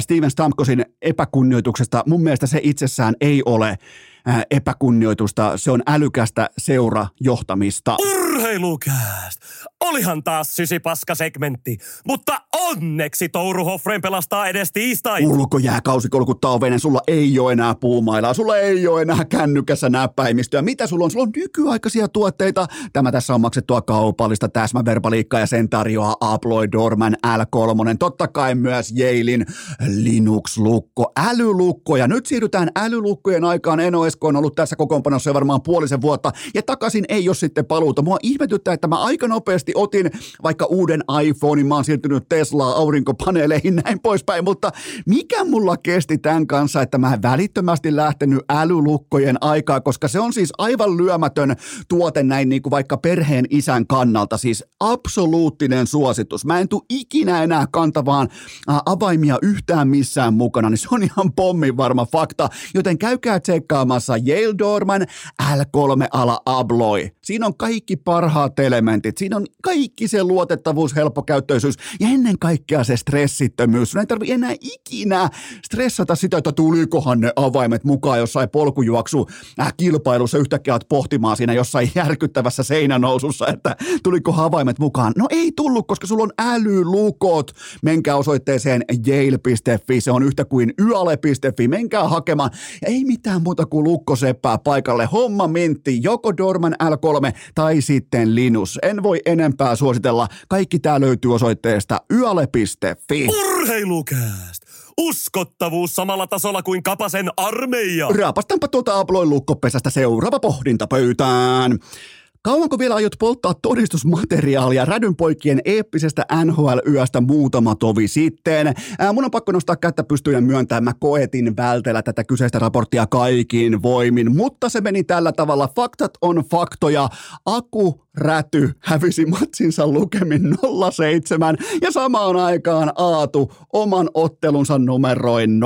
Steven Stamkosin epäkunnioituksesta. Mun mielestä se itsessään ei ole epäkunnioitusta, se on älykästä seurajohtamista. Urheilukääst! Olihan taas sysipaska-segmentti, mutta onneksi Touru Hoffren pelastaa edes tiistai. Ulkojääkausi kolkuttaa ovenen, sulla ei ole enää puumailaa, sulla ei ole enää kännykässä näppäimistöä. Mitä sulla on? Sulla on nykyaikaisia tuotteita. Tämä tässä on maksettua kaupallista täsmäverbaliikkaa ja sen tarjoaa Aploid Dorman L3. Totta kai myös Jailin Linux-lukko, älylukko. Ja nyt siirrytään älylukkojen aikaan. Eno Esko on ollut tässä kokoonpanossa jo varmaan puolisen vuotta ja takaisin ei ole sitten paluuta. Mua ihmetyttää, että mä aika nopeasti oikeasti otin vaikka uuden iPhonein, mä oon siirtynyt Teslaa, aurinkopaneeleihin, näin poispäin, mutta mikä mulla kesti tämän kanssa, että mä en välittömästi lähtenyt älylukkojen aikaa, koska se on siis aivan lyömätön tuote näin niin kuin vaikka perheen isän kannalta, siis absoluuttinen suositus. Mä en tule ikinä enää kantavaan avaimia yhtään missään mukana, niin se on ihan pommin varma fakta, joten käykää tsekkaamassa Yale Dorman L3-ala Abloy. Siinä on kaikki parhaat elementit, siinä on kaikki se luotettavuus, helppokäyttöisyys ja ennen kaikkea se stressittömyys. Sun ei tarvi enää ikinä stressata sitä, että tulikohan ne avaimet mukaan jossain polkujuoksu äh, kilpailussa yhtäkkiä oot pohtimaan siinä jossain järkyttävässä seinänousussa, että tuliko avaimet mukaan. No ei tullut, koska sulla on älylukot. Menkää osoitteeseen yale.fi, se on yhtä kuin yale.fi. Menkää hakemaan. Ei mitään muuta kuin lukkoseppää paikalle. Homma mintti, joko Dorman L3 tai sitten Linus. En voi enempää suositella. Kaikki tää löytyy osoitteesta yale.fi. Urheilukääst! Uskottavuus samalla tasolla kuin Kapasen armeija. Raapastanpa tuota Abloin lukkopesästä seuraava pohdinta pöytään. Kauanko vielä aiot polttaa todistusmateriaalia rädynpoikien eeppisestä NHL-yöstä muutama tovi sitten? Ää, mun on pakko nostaa kättä pystyyn ja myöntää, mä koetin vältellä tätä kyseistä raporttia kaikin voimin, mutta se meni tällä tavalla. Faktat on faktoja. Aku Räty hävisi matsinsa lukemin 07 ja samaan aikaan Aatu oman ottelunsa numeroin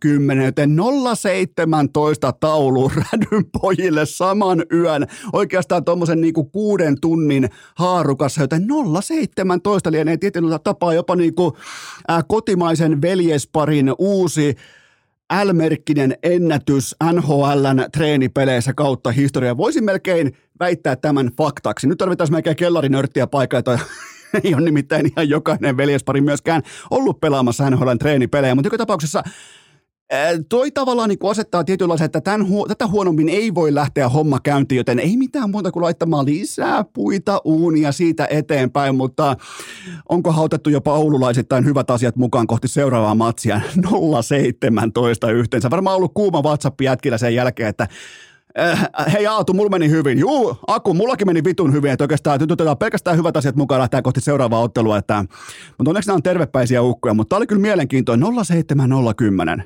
010, joten 017 taulu Rädyn pojille saman yön. Oikeastaan tuommoisen niinku kuuden tunnin haarukassa, joten 017 lienee tietyllä tapaa jopa niinku, ää, kotimaisen veljesparin uusi L-merkkinen ennätys NHLn treenipeleissä kautta historiaa. Voisin melkein väittää tämän faktaksi. Nyt tarvitaan melkein kellarinörttiä paikalle, ei ole nimittäin ihan jokainen veljespari myöskään ollut pelaamassa NHLn treenipelejä, mutta joka tapauksessa toi tavallaan niin asettaa tietynlaisen, että tämän, tätä huonommin ei voi lähteä homma käyntiin, joten ei mitään muuta kuin laittamaan lisää puita uunia siitä eteenpäin, mutta onko hautettu jopa oululaisittain hyvät asiat mukaan kohti seuraavaa matsia 017 yhteensä. Varmaan ollut kuuma WhatsApp jätkillä sen jälkeen, että Äh, hei Aatu, mulla meni hyvin. Juu, Aku, mullakin meni vitun hyvin, että oikeastaan nyt otetaan pelkästään hyvät asiat mukaan lähtee kohti seuraavaa ottelua. Että, mutta onneksi nämä on tervepäisiä ukkoja, mutta tämä oli kyllä mielenkiintoinen. 07010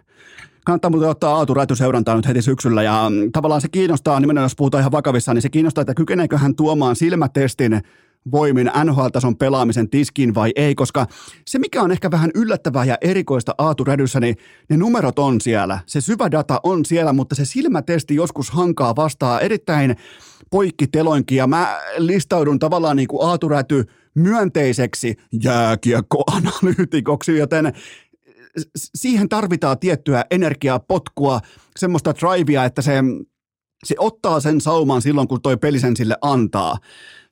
kannattaa muuten ottaa Aatu Räty seurantaa nyt heti syksyllä ja mm, tavallaan se kiinnostaa, nimenomaan jos puhutaan ihan vakavissaan, niin se kiinnostaa, että kykeneekö hän tuomaan silmätestin voimin NHL-tason pelaamisen tiskiin vai ei, koska se mikä on ehkä vähän yllättävää ja erikoista Aatu Rädyssä, niin ne numerot on siellä, se syvä data on siellä, mutta se silmätesti joskus hankaa vastaa erittäin poikkiteloinkin. Ja mä listaudun tavallaan niin kuin Aatu Räty myönteiseksi jääkiekkoanalyytikoksi, joten siihen tarvitaan tiettyä energiaa, potkua, semmoista drivea, että se, se ottaa sen sauman silloin, kun toi peli sen sille antaa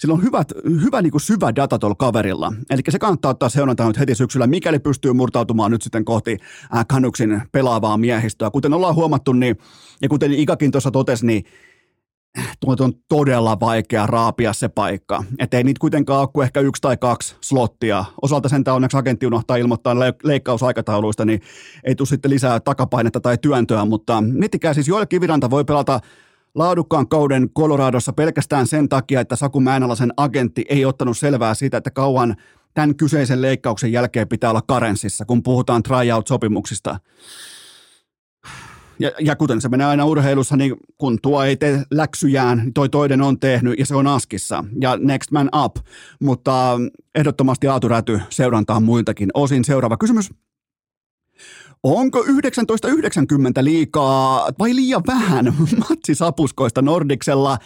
sillä on hyvät, hyvä niin kuin syvä data tuolla kaverilla. Eli se kannattaa ottaa seurantaa nyt heti syksyllä, mikäli pystyy murtautumaan nyt sitten kohti äh, Kanuksin pelaavaa miehistöä. Kuten ollaan huomattu, niin, ja kuten Ikakin tuossa totesi, niin tuo on todella vaikea raapia se paikka. Että ei niitä kuitenkaan ole kuin ehkä yksi tai kaksi slottia. Osalta sen onneksi agentti unohtaa ilmoittaa leikkausaikatauluista, niin ei tule sitten lisää takapainetta tai työntöä, mutta miettikää siis Joel Kiviranta voi pelata laadukkaan kauden Coloradossa pelkästään sen takia, että Saku Mäenalaisen agentti ei ottanut selvää siitä, että kauan tämän kyseisen leikkauksen jälkeen pitää olla karenssissa, kun puhutaan tryout-sopimuksista. Ja, ja kuten se menee aina urheilussa, niin kun tuo ei tee läksyjään, niin toi toinen on tehnyt ja se on askissa. Ja next man up. Mutta ehdottomasti Aatu Räty seurantaa muiltakin osin. Seuraava kysymys. Onko 1990 liikaa vai liian vähän matsisapuskoista Nordiksella?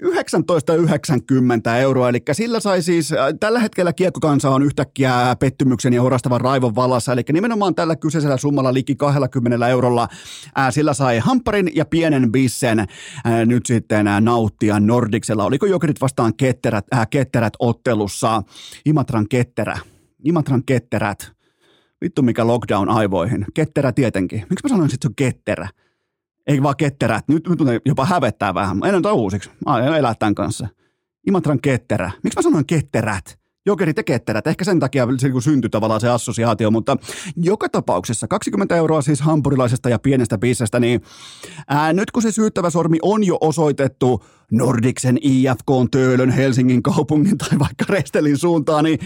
1990 euroa, eli sillä sai siis, äh, tällä hetkellä kiekkokansa on yhtäkkiä pettymyksen ja orastavan raivon vallassa, eli nimenomaan tällä kyseisellä summalla liki 20 eurolla ää, äh, sillä sai hamparin ja pienen bissen ää, äh, nyt sitten ää, nauttia Nordiksella. Oliko Jokerit vastaan ketterät, ää, ketterät ottelussa? Imatran ketterä. Imatran ketterät. Vittu mikä lockdown aivoihin. Ketterä tietenkin. Miksi mä sanoin sitten se on ketterä? Ei vaan ketterät. Nyt, nyt jopa hävettää vähän. En nyt uusiksi. Mä elää tämän kanssa. Imatran ketterä. Miksi mä sanoin ketterät? Jokeri tekee terät. Ehkä sen takia se niin syntyi tavallaan se assosiaatio, mutta joka tapauksessa 20 euroa siis hampurilaisesta ja pienestä bissestä, niin ää, nyt kun se syyttävä sormi on jo osoitettu Nordiksen, IFK, Töölön, Helsingin kaupungin tai vaikka Restelin suuntaan, niin,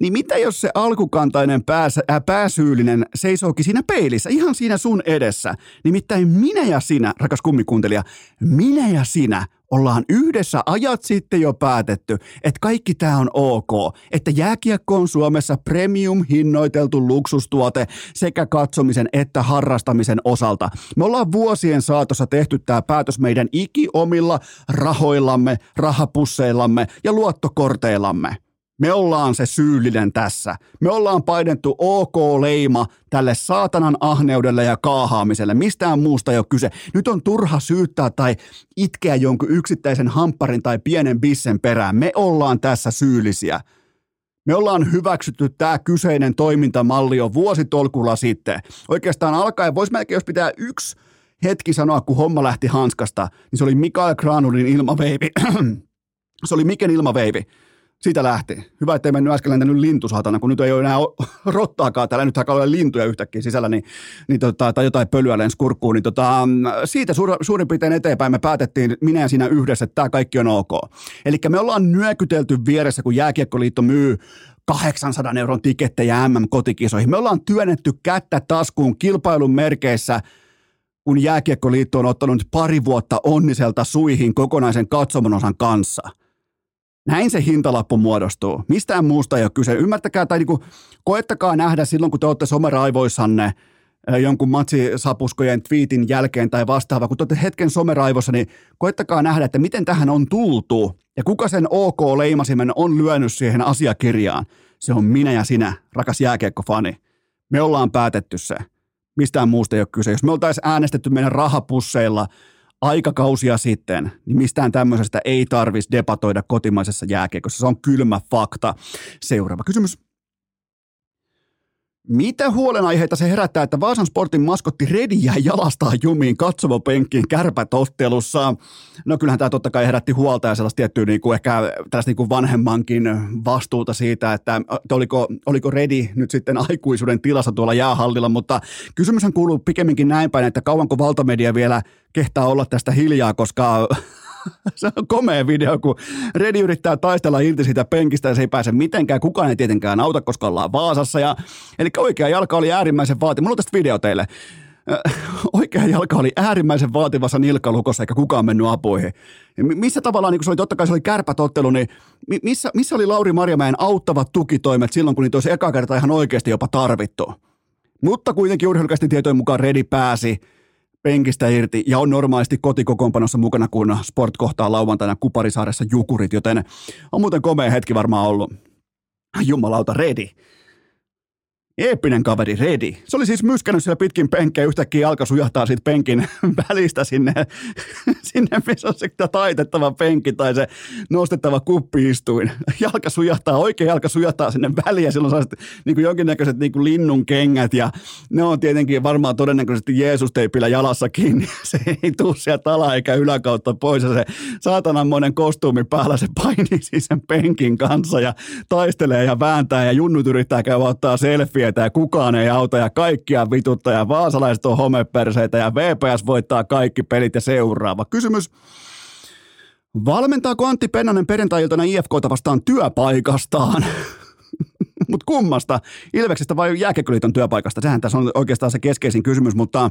niin mitä jos se alkukantainen pääs, ää, pääsyyllinen seisookin siinä peilissä, ihan siinä sun edessä? Nimittäin minä ja sinä, rakas kummikuntelija, minä ja sinä ollaan yhdessä ajat sitten jo päätetty, että kaikki tämä on ok, että jääkiekko on Suomessa premium hinnoiteltu luksustuote sekä katsomisen että harrastamisen osalta. Me ollaan vuosien saatossa tehty tämä päätös meidän ikiomilla rahoillamme, rahapusseillamme ja luottokorteillamme. Me ollaan se syyllinen tässä. Me ollaan painettu OK-leima tälle saatanan ahneudelle ja kaahaamiselle. Mistään muusta ei ole kyse. Nyt on turha syyttää tai itkeä jonkun yksittäisen hampparin tai pienen bissen perään. Me ollaan tässä syyllisiä. Me ollaan hyväksytty tämä kyseinen toimintamalli jo vuositolkulla sitten. Oikeastaan alkaen, voisi melkein, jos pitää yksi hetki sanoa, kun homma lähti hanskasta, niin se oli Mikael Granulin ilmaveivi. se oli Miken ilmaveivi siitä lähti. Hyvä, ettei mennyt äsken lentänyt lintu, saatana, kun nyt ei ole enää rottaakaan täällä, nyt alkaa olla lintuja yhtäkkiä sisällä, niin, niin tota, tai jotain pölyä lensi kurkkuun, niin tota, siitä suur, suurin piirtein eteenpäin me päätettiin, minä ja sinä yhdessä, että tämä kaikki on ok. Eli me ollaan nyökytelty vieressä, kun Jääkiekkoliitto myy 800 euron tikettejä MM-kotikisoihin. Me ollaan työnnetty kättä taskuun kilpailun merkeissä – kun Jääkiekkoliitto on ottanut pari vuotta onniselta suihin kokonaisen katsomonosan kanssa – näin se hintalappu muodostuu. Mistään muusta ei ole kyse. Ymmärtäkää tai niin koettakaa nähdä silloin, kun te olette someraivoissanne jonkun matsisapuskojen twiitin jälkeen tai vastaava, kun te olette hetken someraivossa, niin koettakaa nähdä, että miten tähän on tultu ja kuka sen OK-leimasimen on lyönyt siihen asiakirjaan. Se on minä ja sinä, rakas jääkiekkofani. Me ollaan päätetty se. Mistään muusta ei ole kyse. Jos me oltaisiin äänestetty meidän rahapusseilla – aikakausia sitten, niin mistään tämmöisestä ei tarvitsisi debatoida kotimaisessa jääkiekossa. Se on kylmä fakta. Seuraava kysymys. Mitä huolenaiheita se herättää, että Vaasan sportin maskotti Redi jäi jalastaa jumiin katsomopenkkiin kärpätottelussa? No kyllähän tämä totta kai herätti huolta ja sellaista tiettyä niin kuin ehkä tällaista niin kuin vanhemmankin vastuuta siitä, että, että oliko, oliko Redi nyt sitten aikuisuuden tilassa tuolla jäähallilla, mutta kysymyshän kuuluu pikemminkin näin päin, että kauanko valtamedia vielä kehtaa olla tästä hiljaa, koska se on komea video, kun Redi yrittää taistella irti siitä penkistä ja se ei pääse mitenkään. Kukaan ei tietenkään auta, koska ollaan Vaasassa. Ja, eli oikea jalka oli äärimmäisen vaativa. Mulla on tästä video teille. Oikea jalka oli äärimmäisen vaativassa nilkkalukossa, eikä kukaan mennyt apuihin. Missä tavallaan, niin kun se oli totta kai se oli kärpätottelu, niin missä, missä oli Lauri Marjamäen auttavat tukitoimet silloin, kun niitä olisi eka kerta ihan oikeasti jopa tarvittu? Mutta kuitenkin urheilukästi tietojen mukaan Redi pääsi penkistä irti ja on normaalisti kotikokoonpanossa mukana, kun Sport kohtaa lauantaina Kuparisaaressa Jukurit, joten on muuten komea hetki varmaan ollut. Jumalauta, ready. Eeppinen kaveri Redi. Se oli siis myskännyt siellä pitkin penkkejä, yhtäkkiä jalka sujahtaa siitä penkin välistä sinne, sinne missä on se taitettava penkki tai se nostettava kuppiistuin. Jalka sujahtaa, oikea jalka sujahtaa sinne väliin ja silloin saa niin kuin jonkinnäköiset niin kuin linnun kengät ja ne on tietenkin varmaan todennäköisesti Jeesus-teipillä jalassa kiinni. Se ei tule sieltä ala eikä yläkautta pois ja se saatananmoinen kostuumi päällä se painii siis sen penkin kanssa ja taistelee ja vääntää ja junnut yrittää käydä ottaa selfie tietää, kukaan ei auta ja kaikkia vitutta ja vaasalaiset on homeperseitä ja VPS voittaa kaikki pelit ja seuraava. Kysymys. Valmentaako Antti Pennanen perjantai-iltana IFKta vastaan työpaikastaan? mutta kummasta? Ilveksestä vai Jääkiekkoliiton työpaikasta? Sehän tässä on oikeastaan se keskeisin kysymys, mutta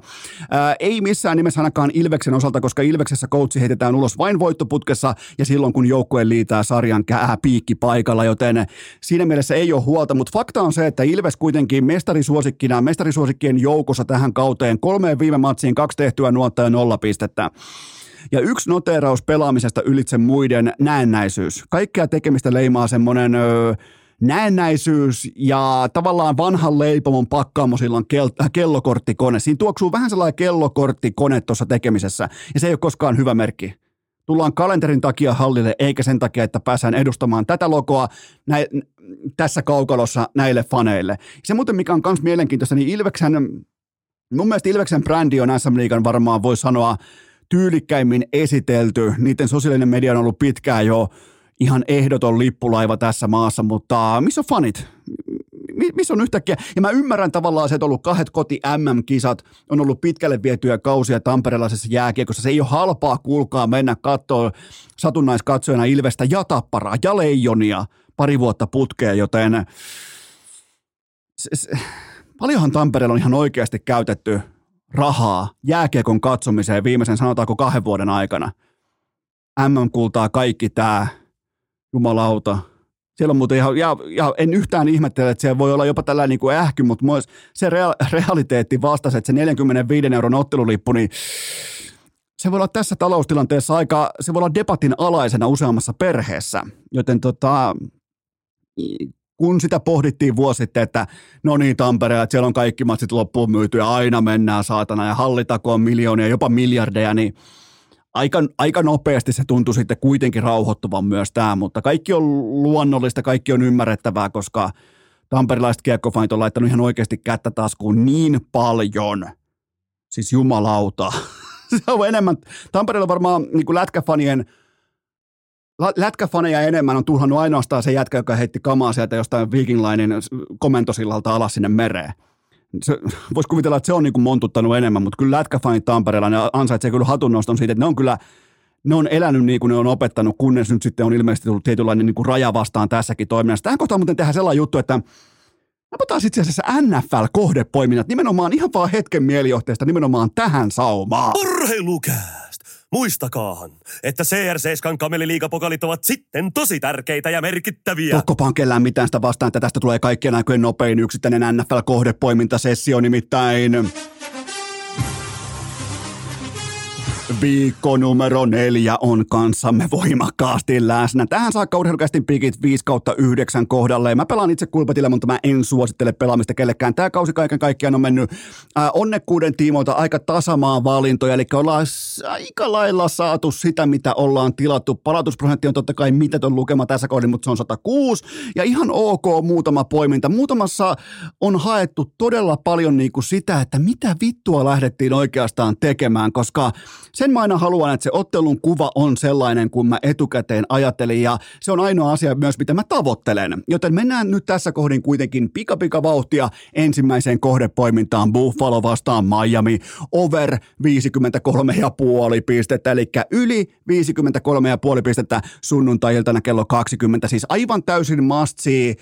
ää, ei missään nimessä ainakaan Ilveksen osalta, koska Ilveksessä coachi heitetään ulos vain voittoputkessa ja silloin kun joukkue liitää sarjan kää piikki paikalla, joten siinä mielessä ei ole huolta, mutta fakta on se, että Ilves kuitenkin mestarisuosikkina, mestarisuosikkien joukossa tähän kauteen kolmeen viime matsiin kaksi tehtyä nuotta ja nolla pistettä. Ja yksi noteeraus pelaamisesta ylitse muiden näennäisyys. Kaikkea tekemistä leimaa semmoinen öö, näennäisyys ja tavallaan vanhan leipomon pakkaamo silloin kel- kellokorttikone. Siinä tuoksuu vähän sellainen kellokorttikone tuossa tekemisessä ja se ei ole koskaan hyvä merkki. Tullaan kalenterin takia hallille eikä sen takia, että pääsään edustamaan tätä logoa nä- tässä kaukalossa näille faneille. Se muuten mikä on myös mielenkiintoista, niin Ilveksen, mun mielestä Ilveksen brändi on SM Liigan varmaan voi sanoa tyylikkäimmin esitelty. Niiden sosiaalinen media on ollut pitkään jo ihan ehdoton lippulaiva tässä maassa, mutta missä on fanit? missä on yhtäkkiä, ja mä ymmärrän tavallaan se, että on ollut kahdet koti MM-kisat, on ollut pitkälle vietyjä kausia tamperelaisessa jääkiekossa, se ei ole halpaa, kuulkaa, mennä katsoa satunnaiskatsojana Ilvestä ja Tapparaa ja Leijonia pari vuotta putkeen, joten se, se, paljonhan Tampereella on ihan oikeasti käytetty rahaa jääkiekon katsomiseen viimeisen sanotaanko kahden vuoden aikana. MM-kultaa kaikki tämä, jumalauta, siellä on muuten ihan, ja, ja en yhtään ihmettele, että siellä voi olla jopa tällainen niin kuin ähky, mutta myös se real, realiteetti vastasi, että se 45 euron ottelulippu, niin se voi olla tässä taloustilanteessa aika, se voi olla debatin alaisena useammassa perheessä. Joten tota, kun sitä pohdittiin vuosi sitten, että no niin Tampereella, että siellä on kaikki matsit loppuun myyty ja aina mennään saatana ja hallitakoon miljoonia, jopa miljardeja, niin aika, aika nopeasti se tuntui sitten kuitenkin rauhoittuvan myös tämä, mutta kaikki on luonnollista, kaikki on ymmärrettävää, koska tamperilaiset kiekkofanit on laittanut ihan oikeasti kättä taskuun niin paljon, siis jumalauta. se on enemmän, Tampereella varmaan niin kuin lätkäfanien lätkäfaneja enemmän on tuhannut ainoastaan se jätkä, joka heitti kamaa sieltä jostain Viking Linein komentosillalta alas sinne mereen se, voisi kuvitella, että se on niin kuin montuttanut enemmän, mutta kyllä lätkäfanit Tampereella, ne ansaitsee kyllä hatunnoston siitä, että ne on kyllä, ne on elänyt niin kuin ne on opettanut, kunnes nyt sitten on ilmeisesti tullut tietynlainen niin kuin raja vastaan tässäkin toiminnassa. Tähän kohtaan muuten tehdään sellainen juttu, että Napataan itse asiassa NFL-kohdepoiminnat nimenomaan ihan vaan hetken mielijohteesta nimenomaan tähän saumaan. Urheilukääst! Muistakaahan, että CR7 kameliliigapokalit ovat sitten tosi tärkeitä ja merkittäviä. Tokkopaan kellään mitään sitä vastaan, että tästä tulee kaikkien aikojen nopein yksittäinen NFL-kohdepoimintasessio nimittäin. Viikko numero neljä on kanssamme voimakkaasti läsnä. Tähän saakka urheilukästin pikit 5 kautta 9 kohdalle. Mä pelaan itse kulpetilla, mutta mä en suosittele pelaamista kellekään. Tämä kausi kaiken kaikkiaan on mennyt äh, onnekkuuden tiimoilta aika tasamaan valintoja, eli ollaan aika lailla saatu sitä, mitä ollaan tilattu. Palautusprosentti on totta kai mitätön lukema tässä kohdin, mutta se on 106. Ja ihan ok muutama poiminta. Muutamassa on haettu todella paljon niin kuin sitä, että mitä vittua lähdettiin oikeastaan tekemään, koska sen mä aina haluan, että se ottelun kuva on sellainen kuin mä etukäteen ajattelin ja se on ainoa asia myös, mitä mä tavoittelen. Joten mennään nyt tässä kohdin kuitenkin pika vauhtia ensimmäiseen kohdepoimintaan Buffalo vastaan Miami over 53,5 pistettä, eli yli 53,5 pistettä sunnuntai-iltana kello 20, siis aivan täysin must see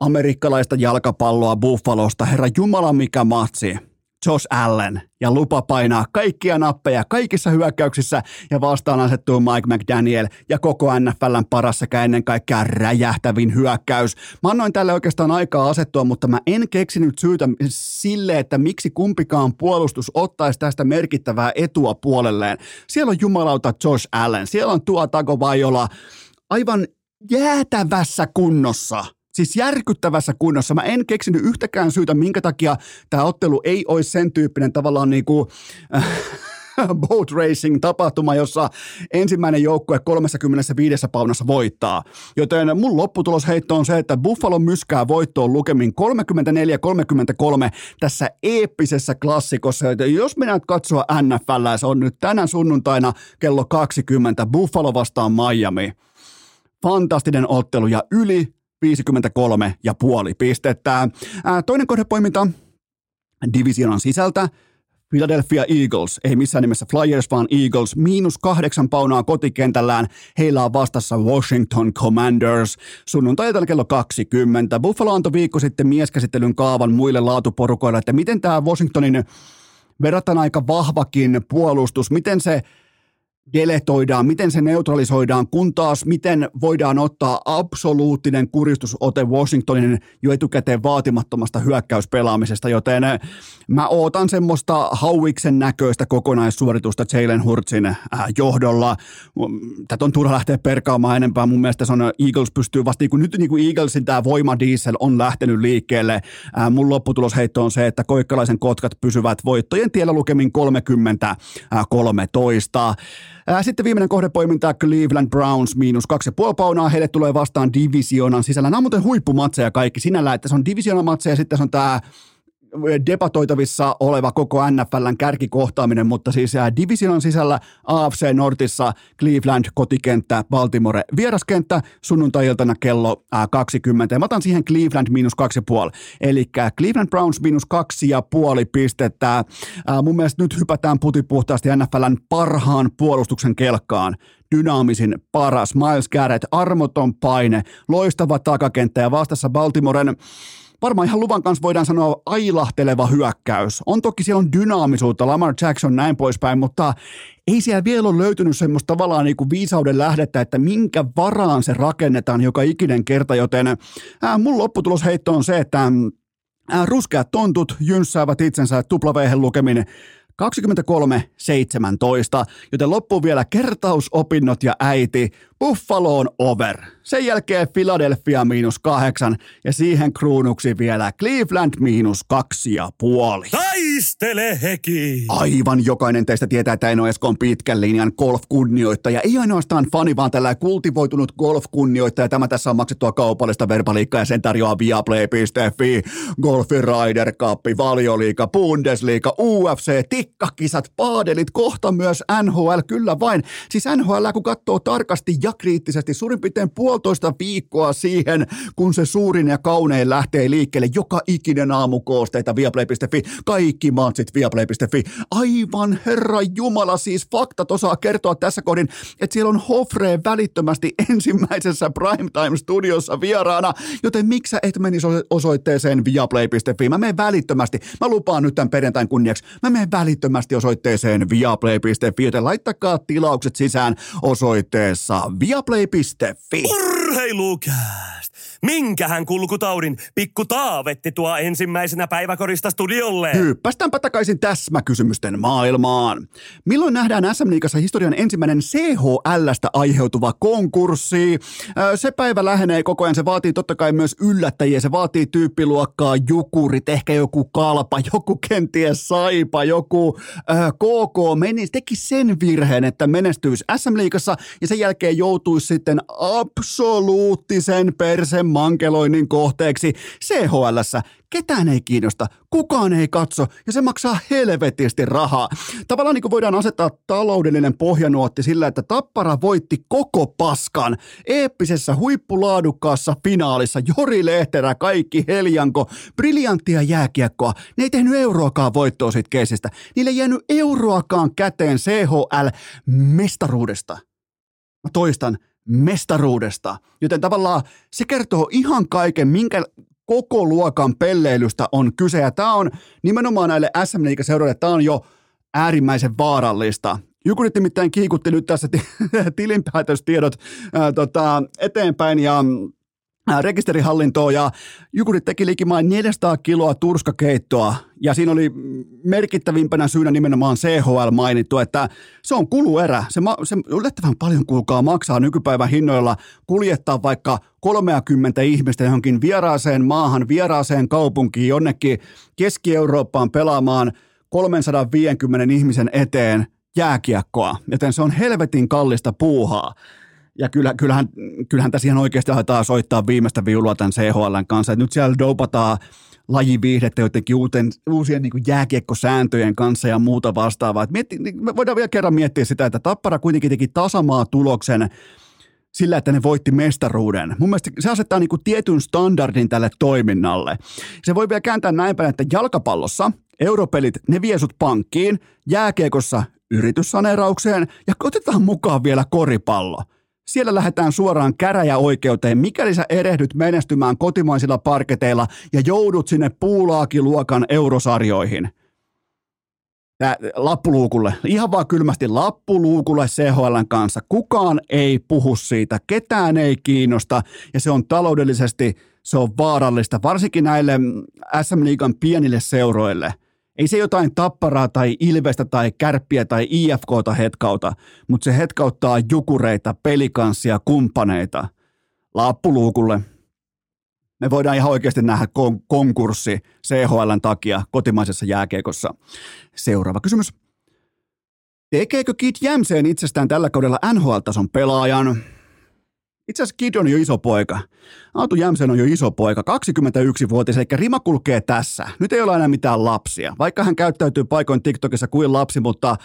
amerikkalaista jalkapalloa Buffalosta. Herra Jumala, mikä matsi. Josh Allen ja lupa painaa kaikkia nappeja kaikissa hyökkäyksissä ja vastaan asettuu Mike McDaniel ja koko NFLn paras sekä ennen kaikkea räjähtävin hyökkäys. Mä annoin tälle oikeastaan aikaa asettua, mutta mä en keksinyt syytä sille, että miksi kumpikaan puolustus ottaisi tästä merkittävää etua puolelleen. Siellä on jumalauta Josh Allen, siellä on tuo Tagovailoa aivan jäätävässä kunnossa – Siis järkyttävässä kunnossa. Mä en keksinyt yhtäkään syytä, minkä takia tämä ottelu ei olisi sen tyyppinen tavallaan niin kuin, äh, boat racing tapahtuma, jossa ensimmäinen joukkue 35 paunassa voittaa. Joten mun lopputulosheitto on se, että Buffalo myskää voittoon lukemin 34-33 tässä eeppisessä klassikossa. Joten jos mennään katsoa NFL, se on nyt tänä sunnuntaina kello 20 Buffalo vastaan Miami. Fantastinen ottelu ja yli 53 ja puoli pistettä. Ää, toinen kohdepoiminta divisionan sisältä. Philadelphia Eagles, ei missään nimessä Flyers, vaan Eagles, miinus kahdeksan paunaa kotikentällään. Heillä on vastassa Washington Commanders. Sunnuntailta kello 20. Buffalo antoi viikko sitten mieskäsittelyn kaavan muille laatuporukoille, että miten tämä Washingtonin verrattuna aika vahvakin puolustus, miten se deletoidaan, miten se neutralisoidaan, kun taas miten voidaan ottaa absoluuttinen kuristusote Washingtonin jo etukäteen vaatimattomasta hyökkäyspelaamisesta, joten eh, mä ootan semmoista hauiksen näköistä kokonaissuoritusta Jalen Hurtsin äh, johdolla. Tätä on turha lähteä perkaamaan enempää. Mun mielestä se on Eagles pystyy vasta, niin kuin nyt niin kuin Eaglesin tämä voimadiesel on lähtenyt liikkeelle. Mun lopputulosheitto on se, että koikkalaisen kotkat pysyvät voittojen tiellä lukemin 30 13. Sitten viimeinen kohdepoiminta Cleveland Browns miinus kaksi ja paunaa. Heille tulee vastaan divisioonan sisällä. Nämä on muuten huippumatseja kaikki sinällä, että se on divisioonamatseja ja sitten se on tämä debatoitavissa oleva koko NFLn kärkikohtaaminen, mutta siis divisionan sisällä AFC Nortissa Cleveland kotikenttä, Baltimore vieraskenttä sunnuntai-iltana kello 20. Ja mä otan siihen Cleveland miinus kaksi puoli. Eli Cleveland Browns miinus kaksi ja puoli pistettä. Mun mielestä nyt hypätään putipuhtaasti NFLn parhaan puolustuksen kelkkaan dynaamisin paras. Miles Garrett, armoton paine, loistava takakenttä ja vastassa Baltimoren varmaan ihan luvan kanssa voidaan sanoa ailahteleva hyökkäys. On toki siellä on dynaamisuutta, Lamar Jackson näin poispäin, mutta ei siellä vielä ole löytynyt semmoista tavallaan niin kuin viisauden lähdettä, että minkä varaan se rakennetaan joka ikinen kerta, joten ää, mun lopputulosheitto on se, että ää, ruskeat tontut jynssäävät itsensä tuplaveihen lukemin 23-17, joten loppuu vielä kertausopinnot ja äiti, Buffaloon over. Sen jälkeen Philadelphia miinus kahdeksan ja siihen kruunuksi vielä Cleveland miinus kaksi ja puoli. Taistele heki! Aivan jokainen teistä tietää, että en ole Eskon pitkän linjan golf-kunnioittaja. Ei ainoastaan fani, vaan tällä kultivoitunut golf-kunnioittaja. Tämä tässä on maksettua kaupallista verbaliikkaa ja sen tarjoaa viaplay.fi. Golfi Ryder Cup, Valioliika, Bundesliga, UFC, tikkakisat, paadelit, kohta myös NHL, kyllä vain. Siis NHL, kun katsoo tarkasti ja kriittisesti suurin piirtein puolitoista viikkoa siihen, kun se suurin ja kaunein lähtee liikkeelle. Joka ikinen aamu koosteita Viaplay.fi, kaikki matsit Viaplay.fi. Aivan herra Jumala, siis faktat osaa kertoa tässä kohdin, että siellä on Hofre välittömästi ensimmäisessä Primetime-studiossa vieraana, joten miksi et menisi osoitteeseen Viaplay.fi? Mä menen välittömästi, mä lupaan nyt tämän perjantain kunniaksi, mä menen välittömästi osoitteeseen Viaplay.fi, joten laittakaa tilaukset sisään osoitteessa viaplay.fi. Urheilukääst! Minkähän kulkutaudin pikku Taavetti tuo ensimmäisenä päiväkorista studiolle? Hyppästäänpä takaisin täsmäkysymysten maailmaan. Milloin nähdään SM Liigassa historian ensimmäinen CHLstä aiheutuva konkurssi? Se päivä lähenee koko ajan. Se vaatii totta kai myös yllättäjiä. Se vaatii tyyppiluokkaa, jukurit, ehkä joku kalpa, joku kenties saipa, joku äh, KK meni, teki sen virheen, että menestyisi SM Liigassa ja sen jälkeen joutuisi sitten absoluuttisen persen mankeloinnin kohteeksi CHLssä. Ketään ei kiinnosta, kukaan ei katso ja se maksaa helvetisti rahaa. Tavallaan niin voidaan asettaa taloudellinen pohjanuotti sillä, että Tappara voitti koko paskan eeppisessä huippulaadukkaassa finaalissa. Jori Lehterä, kaikki Heljanko, briljanttia jääkiekkoa. Ne ei tehnyt euroakaan voittoa siitä keisistä. Niille ei jäänyt euroakaan käteen CHL-mestaruudesta. Mä toistan, mestaruudesta. Joten tavallaan se kertoo ihan kaiken, minkä koko luokan pelleilystä on kyse. Ja tämä on nimenomaan näille SM seuroille tämä on jo äärimmäisen vaarallista. Jukurit nimittäin kiikutti nyt tässä tilinpäätöstiedot ää, tota, eteenpäin ja rekisterihallintoa ja Jukurit teki likimain 400 kiloa turskakeittoa ja siinä oli merkittävimpänä syynä nimenomaan CHL mainittu, että se on kuluerä. Se, ma- se yllättävän paljon kuulkaa maksaa nykypäivän hinnoilla kuljettaa vaikka 30 ihmistä johonkin vieraaseen maahan, vieraaseen kaupunkiin, jonnekin Keski-Eurooppaan pelaamaan 350 ihmisen eteen jääkiekkoa, joten se on helvetin kallista puuhaa. Ja kyllä, kyllähän, kyllähän tässä ihan oikeasti aletaan soittaa viimeistä viulua tämän CHLn kanssa. Et nyt siellä dopataan lajiviihdettä jotenkin uuten, uusien niin jääkiekkosääntöjen kanssa ja muuta vastaavaa. mietti, niin me voidaan vielä kerran miettiä sitä, että Tappara kuitenkin teki tasamaa tuloksen sillä, että ne voitti mestaruuden. Mun mielestä se asettaa niin kuin tietyn standardin tälle toiminnalle. Se voi vielä kääntää näin päin, että jalkapallossa europelit, ne vie sut pankkiin, jääkiekossa yrityssaneeraukseen ja otetaan mukaan vielä koripallo – siellä lähdetään suoraan käräjäoikeuteen, mikäli sä erehdyt menestymään kotimaisilla parketeilla ja joudut sinne puulaakiluokan eurosarjoihin. Tää, lappuluukulle, ihan vaan kylmästi lappuluukulle CHLn kanssa. Kukaan ei puhu siitä, ketään ei kiinnosta. Ja se on taloudellisesti, se on vaarallista, varsinkin näille SM Liigan pienille seuroille – ei se jotain tapparaa tai ilvestä tai kärppiä tai IFKta hetkauta, mutta se hetkauttaa jukureita, pelikanssia, kumppaneita. Lappuluukulle. Me voidaan ihan oikeasti nähdä kon- konkurssi CHLn takia kotimaisessa jääkeikossa. Seuraava kysymys. Tekeekö Kit Jämseen itsestään tällä kaudella NHL-tason pelaajan? Itse asiassa Kid on jo iso poika. Aatu Jämsen on jo iso poika, 21-vuotias, eli rima kulkee tässä. Nyt ei ole enää mitään lapsia. Vaikka hän käyttäytyy paikoin TikTokissa kuin lapsi, mutta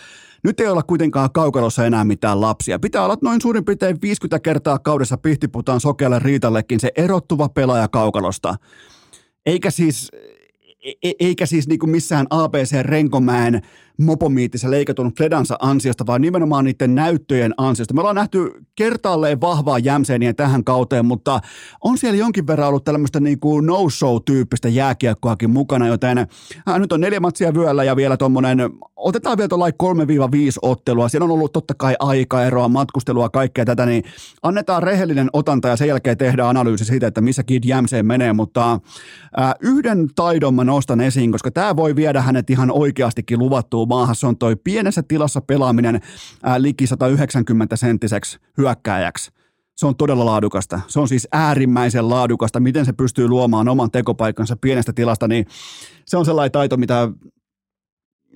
nyt ei olla kuitenkaan kaukalossa enää mitään lapsia. Pitää olla noin suurin piirtein 50 kertaa kaudessa pihtiputaan sokealle Riitallekin se erottuva pelaaja kaukalosta. Eikä siis, e-, e eikä siis niinku missään ABC Renkomäen mopomiitissä leikatun Fledansa ansiosta, vaan nimenomaan niiden näyttöjen ansiosta. Me ollaan nähty kertaalleen vahvaa jämseeniä tähän kauteen, mutta on siellä jonkin verran ollut tämmöistä niin kuin no-show-tyyppistä jääkiekkoakin mukana, joten äh, nyt on neljä matsia vyöllä ja vielä tuommoinen, otetaan vielä tuollain 3-5 ottelua. Siellä on ollut totta kai aikaeroa, matkustelua, kaikkea tätä, niin annetaan rehellinen otanta ja sen jälkeen tehdään analyysi siitä, että missä Kid Jämseen menee, mutta äh, yhden taidon mä nostan esiin, koska tämä voi viedä hänet ihan oikeastikin luvattuun maahan. Se on toi pienessä tilassa pelaaminen ää, liki 190 senttiseksi hyökkääjäksi. Se on todella laadukasta. Se on siis äärimmäisen laadukasta. Miten se pystyy luomaan oman tekopaikkansa pienestä tilasta, niin se on sellainen taito, mitä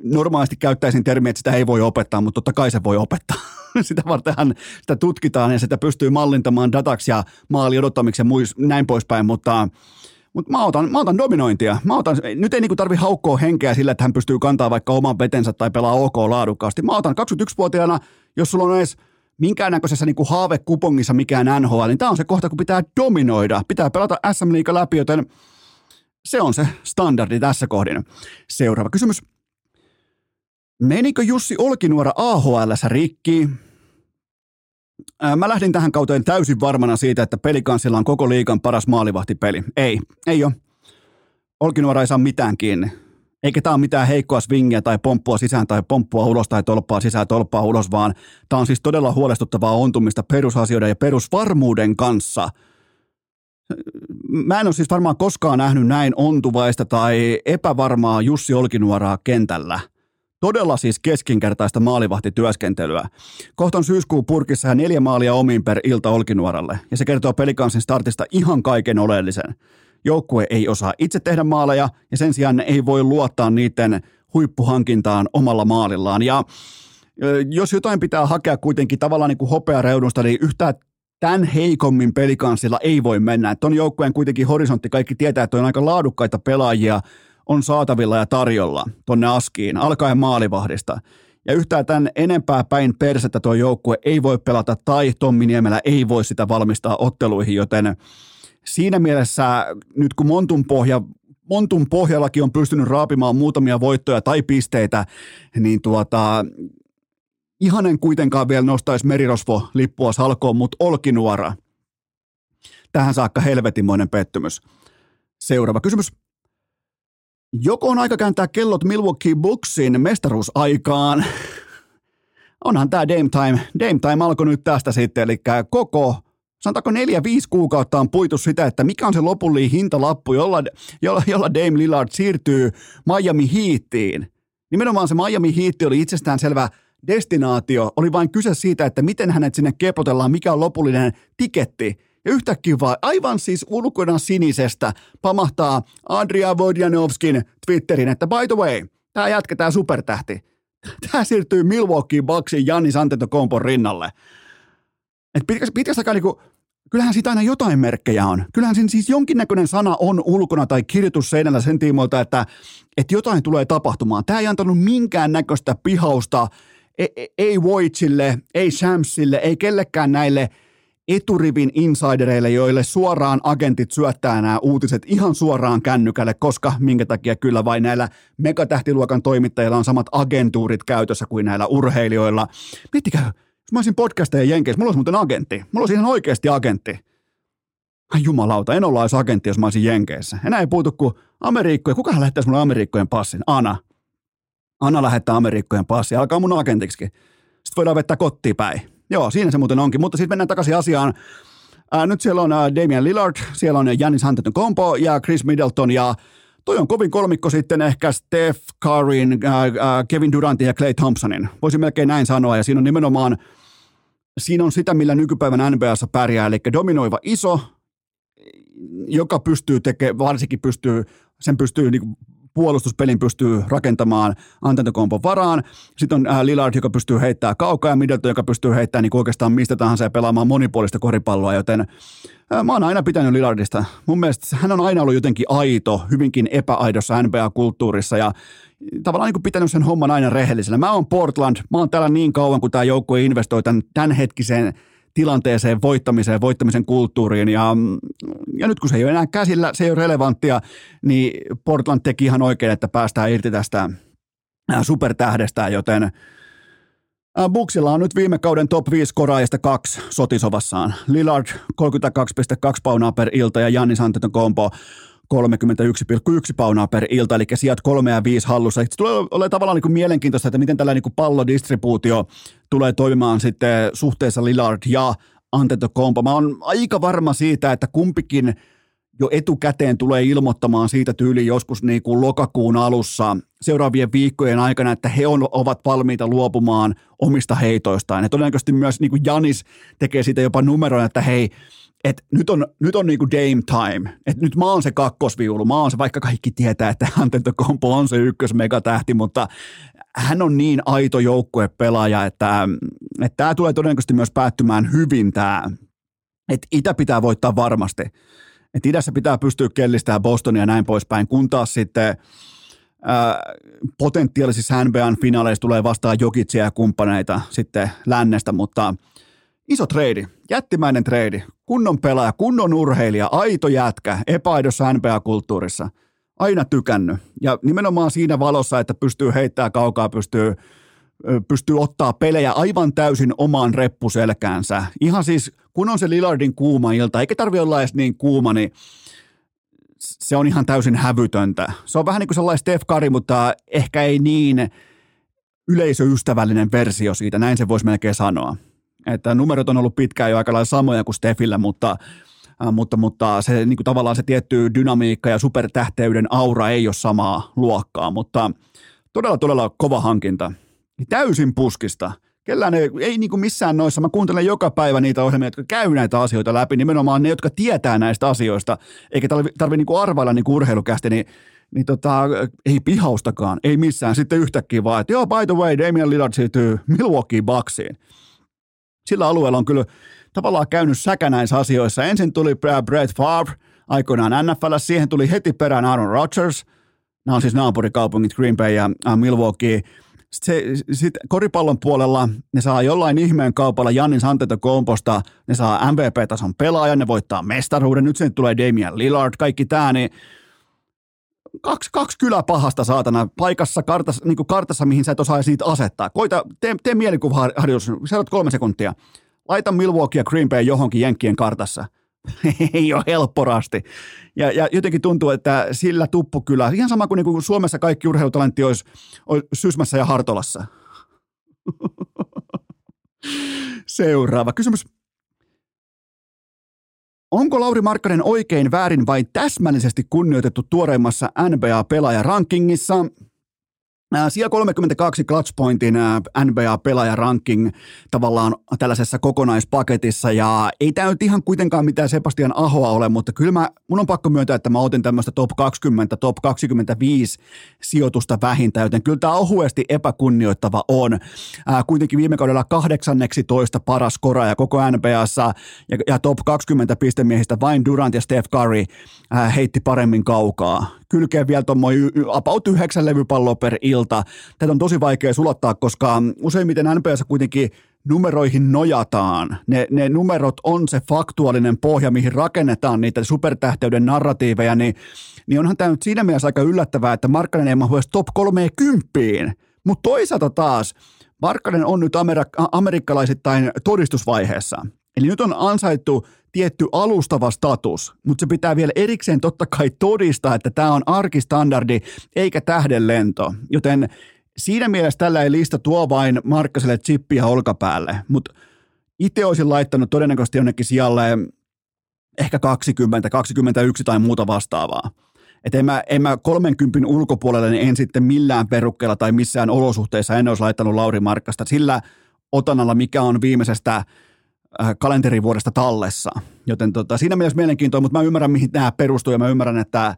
normaalisti käyttäisin termiä, että sitä ei voi opettaa, mutta totta kai se voi opettaa. sitä vartenhan sitä tutkitaan ja sitä pystyy mallintamaan dataksi ja maali odottamiksi ja muis, näin poispäin, mutta mutta mä otan, mä otan dominointia. Mä otan, nyt ei niinku tarvi haukkoa henkeä sillä, että hän pystyy kantaa vaikka oman vetensä tai pelaa OK laadukkaasti. Mä otan 21-vuotiaana, jos sulla on edes minkäännäköisessä niinku haavekupongissa mikään NHL, niin tämä on se kohta, kun pitää dominoida. Pitää pelata SM Liiga läpi, joten se on se standardi tässä kohdin. Seuraava kysymys. Menikö Jussi Olkinuora AHL rikki? Mä lähdin tähän kauteen täysin varmana siitä, että pelikansilla on koko liikan paras maalivahtipeli. Ei, ei ole. Olkinuora ei saa mitään kiinni. Eikä tämä ole mitään heikkoa swingia tai pomppua sisään tai pomppua ulos tai tolppaa sisään tolppaa ulos, vaan tämä on siis todella huolestuttavaa ontumista perusasioiden ja perusvarmuuden kanssa. Mä en ole siis varmaan koskaan nähnyt näin ontuvaista tai epävarmaa Jussi Olkinuoraa kentällä – Todella siis keskinkertaista maalivahtityöskentelyä. Kohta syyskuun purkissa ja neljä maalia omiin per ilta Olkinuoralle, ja se kertoo pelikansin startista ihan kaiken oleellisen. Joukkue ei osaa itse tehdä maaleja, ja sen sijaan ei voi luottaa niiden huippuhankintaan omalla maalillaan. Ja jos jotain pitää hakea kuitenkin tavallaan niin kuin hopeareudusta, niin yhtään tämän heikommin pelikansilla ei voi mennä. Ton joukkueen kuitenkin horisontti, kaikki tietää, että on aika laadukkaita pelaajia, on saatavilla ja tarjolla tonne askiin, alkaen maalivahdista. Ja yhtään tämän enempää päin persettä tuo joukkue ei voi pelata tai Tommi Niemelä ei voi sitä valmistaa otteluihin, joten siinä mielessä nyt kun Montun pohja Montun pohjallakin on pystynyt raapimaan muutamia voittoja tai pisteitä, niin tuota, ihanen kuitenkaan vielä nostaisi merirosvo-lippua salkoon, mutta Olkinuora. Tähän saakka helvetimoinen pettymys. Seuraava kysymys. Joko on aika kääntää kellot Milwaukee Bucksin mestaruusaikaan? Onhan tämä Dame Time. Dame Time alkoi nyt tästä sitten, eli koko sanotaanko neljä, viisi kuukautta on puitu sitä, että mikä on se lopullinen hintalappu, jolla, jolla, jolla Dame Lillard siirtyy Miami Heatiin. Nimenomaan se Miami Heat oli itsestään selvä destinaatio. Oli vain kyse siitä, että miten hänet sinne keplotellaan, mikä on lopullinen tiketti. Ja yhtäkkiä vaan aivan siis ulkona sinisestä pamahtaa Adria Vodjanovskin Twitterin, että by the way, tämä tämä supertähti, tämä siirtyy Milwaukee Bucksin Janni Antetokounmpon rinnalle. Et pitkästä, pitkästä niinku, kyllähän siitä aina jotain merkkejä on. Kyllähän siinä siis jonkinnäköinen sana on ulkona tai kirjoitus seinällä sen tiimoilta, että, että jotain tulee tapahtumaan. Tämä ei antanut minkään näköistä pihausta, ei, e, ei Voitsille, ei Shamsille, ei kellekään näille – eturivin insidereille, joille suoraan agentit syöttää nämä uutiset ihan suoraan kännykälle, koska minkä takia kyllä vain näillä megatähtiluokan toimittajilla on samat agentuurit käytössä kuin näillä urheilijoilla. Miettikää, jos mä olisin podcasteja Jenkeissä, mulla olisi muuten agentti. Mulla olisi ihan oikeasti agentti. Ai jumalauta, en olla edes agentti, jos mä olisin Jenkeissä. Enää ei puutu kuin Amerikkoja. Kukahan lähettäisi mulle Amerikkojen passin? Ana. Anna lähettää Amerikkojen passi. Alkaa mun agentiksi. Sitten voidaan vetää kotiin päin. Joo, siinä se muuten onkin. Mutta sitten mennään takaisin asiaan. Ää, nyt siellä on ää, Damian Lillard, siellä on Janis Antetokounmpo ja Chris Middleton ja toi on kovin kolmikko sitten ehkä Steph Curryn, ää, Kevin Durantin ja Clay Thompsonin. Voisin melkein näin sanoa ja siinä on nimenomaan siinä on sitä, millä nykypäivän NBAssa pärjää, eli dominoiva iso, joka pystyy tekemään, varsinkin pystyy, sen pystyy niin puolustuspelin pystyy rakentamaan Antetokompon varaan. Sitten on ää, Lillard, joka pystyy heittämään kaukaa ja Middleton, joka pystyy heittämään niin oikeastaan mistä tahansa ja pelaamaan monipuolista koripalloa, joten ää, mä oon aina pitänyt Lillardista. Mun mielestä hän on aina ollut jotenkin aito, hyvinkin epäaidossa NBA-kulttuurissa ja tavallaan niin pitänyt sen homman aina rehellisenä. Mä oon Portland, mä oon täällä niin kauan, kun tämä joukkue investoi tämän tämänhetkiseen tilanteeseen, voittamiseen, voittamisen kulttuuriin. Ja, ja nyt kun se ei ole enää käsillä, se ei ole relevanttia, niin Portland teki ihan oikein, että päästään irti tästä supertähdestä, joten Buksilla on nyt viime kauden top 5 koraajista kaksi sotisovassaan. Lillard 32,2 paunaa per ilta ja Jannis Antetokounmpo 31,1 paunaa per ilta, eli sijat 3 ja 5 hallussa. Se tulee olemaan tavallaan niin kuin mielenkiintoista, että miten tällainen niin pallodistribuutio tulee toimimaan sitten suhteessa Lillard ja Antetokounmpo. Mä oon aika varma siitä, että kumpikin jo etukäteen tulee ilmoittamaan siitä tyyliin joskus niin kuin lokakuun alussa seuraavien viikkojen aikana, että he on, ovat valmiita luopumaan omista heitoistaan. Ja todennäköisesti myös niin kuin Janis tekee siitä jopa numeroja, että hei, että nyt on, nyt on niinku game time. Että nyt mä oon se kakkosviulu. Mä oon se, vaikka kaikki tietää, että Antetokounmpo on se ykkös megatähti, mutta hän on niin aito joukkuepelaaja, että, että tämä tulee todennäköisesti myös päättymään hyvin tämä. Että Itä pitää voittaa varmasti. Että idässä pitää pystyä kellistämään Bostonia ja näin poispäin, kun taas sitten ää, potentiaalisissa NBAn finaaleissa tulee vastaan Jokitsia ja kumppaneita sitten lännestä, mutta iso treidi, jättimäinen treidi, kunnon pelaaja, kunnon urheilija, aito jätkä, epäaidossa NBA-kulttuurissa. Aina tykännyt. Ja nimenomaan siinä valossa, että pystyy heittämään kaukaa, pystyy, pystyy ottaa pelejä aivan täysin omaan reppuselkäänsä. Ihan siis, kun on se Lillardin kuuma ilta, eikä tarvi olla edes niin kuuma, niin se on ihan täysin hävytöntä. Se on vähän niin kuin sellainen Steph Curry, mutta ehkä ei niin yleisöystävällinen versio siitä, näin se voisi melkein sanoa. Että numerot on ollut pitkään jo aika lailla samoja kuin Stefillä, mutta, äh, mutta, mutta se niin kuin tavallaan se tietty dynamiikka ja supertähteyden aura ei ole samaa luokkaa, mutta todella todella kova hankinta. Täysin puskista. Kellään ei, ei niin kuin missään noissa, mä kuuntelen joka päivä niitä ohjelmia, jotka käy näitä asioita läpi, nimenomaan ne, jotka tietää näistä asioista, eikä tarvitse tarvi niin arvailla niin urheilukästi, niin niin tota, ei pihaustakaan, ei missään. Sitten yhtäkkiä vaan, että joo, by the way, Damian Lillard siirtyy Milwaukee Bucksiin sillä alueella on kyllä tavallaan käynyt säkä näissä asioissa. Ensin tuli Brett Favre aikoinaan NFL, siihen tuli heti perään Aaron Rodgers. Nämä on siis naapurikaupungit Green Bay ja Milwaukee. Sitten sit koripallon puolella ne saa jollain ihmeen kaupalla Jannis Antetokounmposta, ne saa MVP-tason pelaajan, ne voittaa mestaruuden, nyt sen tulee Damian Lillard, kaikki tämä, niin kaksi, kaksi kyllä pahasta saatana paikassa, kartassa, niin kuin kartassa, mihin sä et osaa siitä asettaa. Koita, tee, tee mielikuvaharjoitus, sä oot kolme sekuntia. Laita Milwaukee ja Green Bay johonkin Jenkkien kartassa. ei ole helpporasti. Ja, ja jotenkin tuntuu, että sillä tuppu kyllä, ihan sama kuin, niin kuin Suomessa kaikki urheilutalentti olisi, olisi Sysmässä ja Hartolassa. Seuraava kysymys. Onko Lauri Markkanen oikein väärin vai täsmällisesti kunnioitettu tuoreimmassa NBA-pelaajarankingissa? Sija 32 Clutchpointin NBA-pelaajaranking tavallaan tällaisessa kokonaispaketissa ja ei tämä nyt ihan kuitenkaan mitään Sebastian Ahoa ole, mutta kyllä mä, mun on pakko myöntää, että mä otin tämmöistä top 20, top 25 sijoitusta vähintään, joten kyllä tämä ohuesti epäkunnioittava on. Ää, kuitenkin viime kaudella 18 paras koraaja koko NBAssa ja, ja top 20 pistemiehistä vain Durant ja Steph Curry ää, heitti paremmin kaukaa kylkeen vielä tuommoinen about yhdeksän levypalloa per ilta. Tätä on tosi vaikea sulattaa, koska useimmiten NPS kuitenkin numeroihin nojataan. Ne, ne numerot on se faktuaalinen pohja, mihin rakennetaan niitä supertähteyden narratiiveja, niin, niin onhan tämä nyt siinä mielessä aika yllättävää, että Markkanen ei mahu top 30. Mutta toisaalta taas, Markkanen on nyt amerik- amerikkalaisittain todistusvaiheessa. Eli nyt on ansaittu tietty alustava status, mutta se pitää vielä erikseen totta kai todistaa, että tämä on arkistandardi eikä tähdenlento. Joten siinä mielessä tällä ei lista tuo vain Markkaselle chippiä olkapäälle, mutta itse olisin laittanut todennäköisesti jonnekin sijalle ehkä 20, 21 tai muuta vastaavaa. Että en mä, en mä 30 ulkopuolelle niin en sitten millään perukkeella tai missään olosuhteissa en olisi laittanut Lauri Markkasta sillä otanalla, mikä on viimeisestä kalenterivuodesta tallessa. Joten tota, siinä mielessä mielenkiintoista, mutta mä ymmärrän, mihin nämä perustuu ja mä ymmärrän, että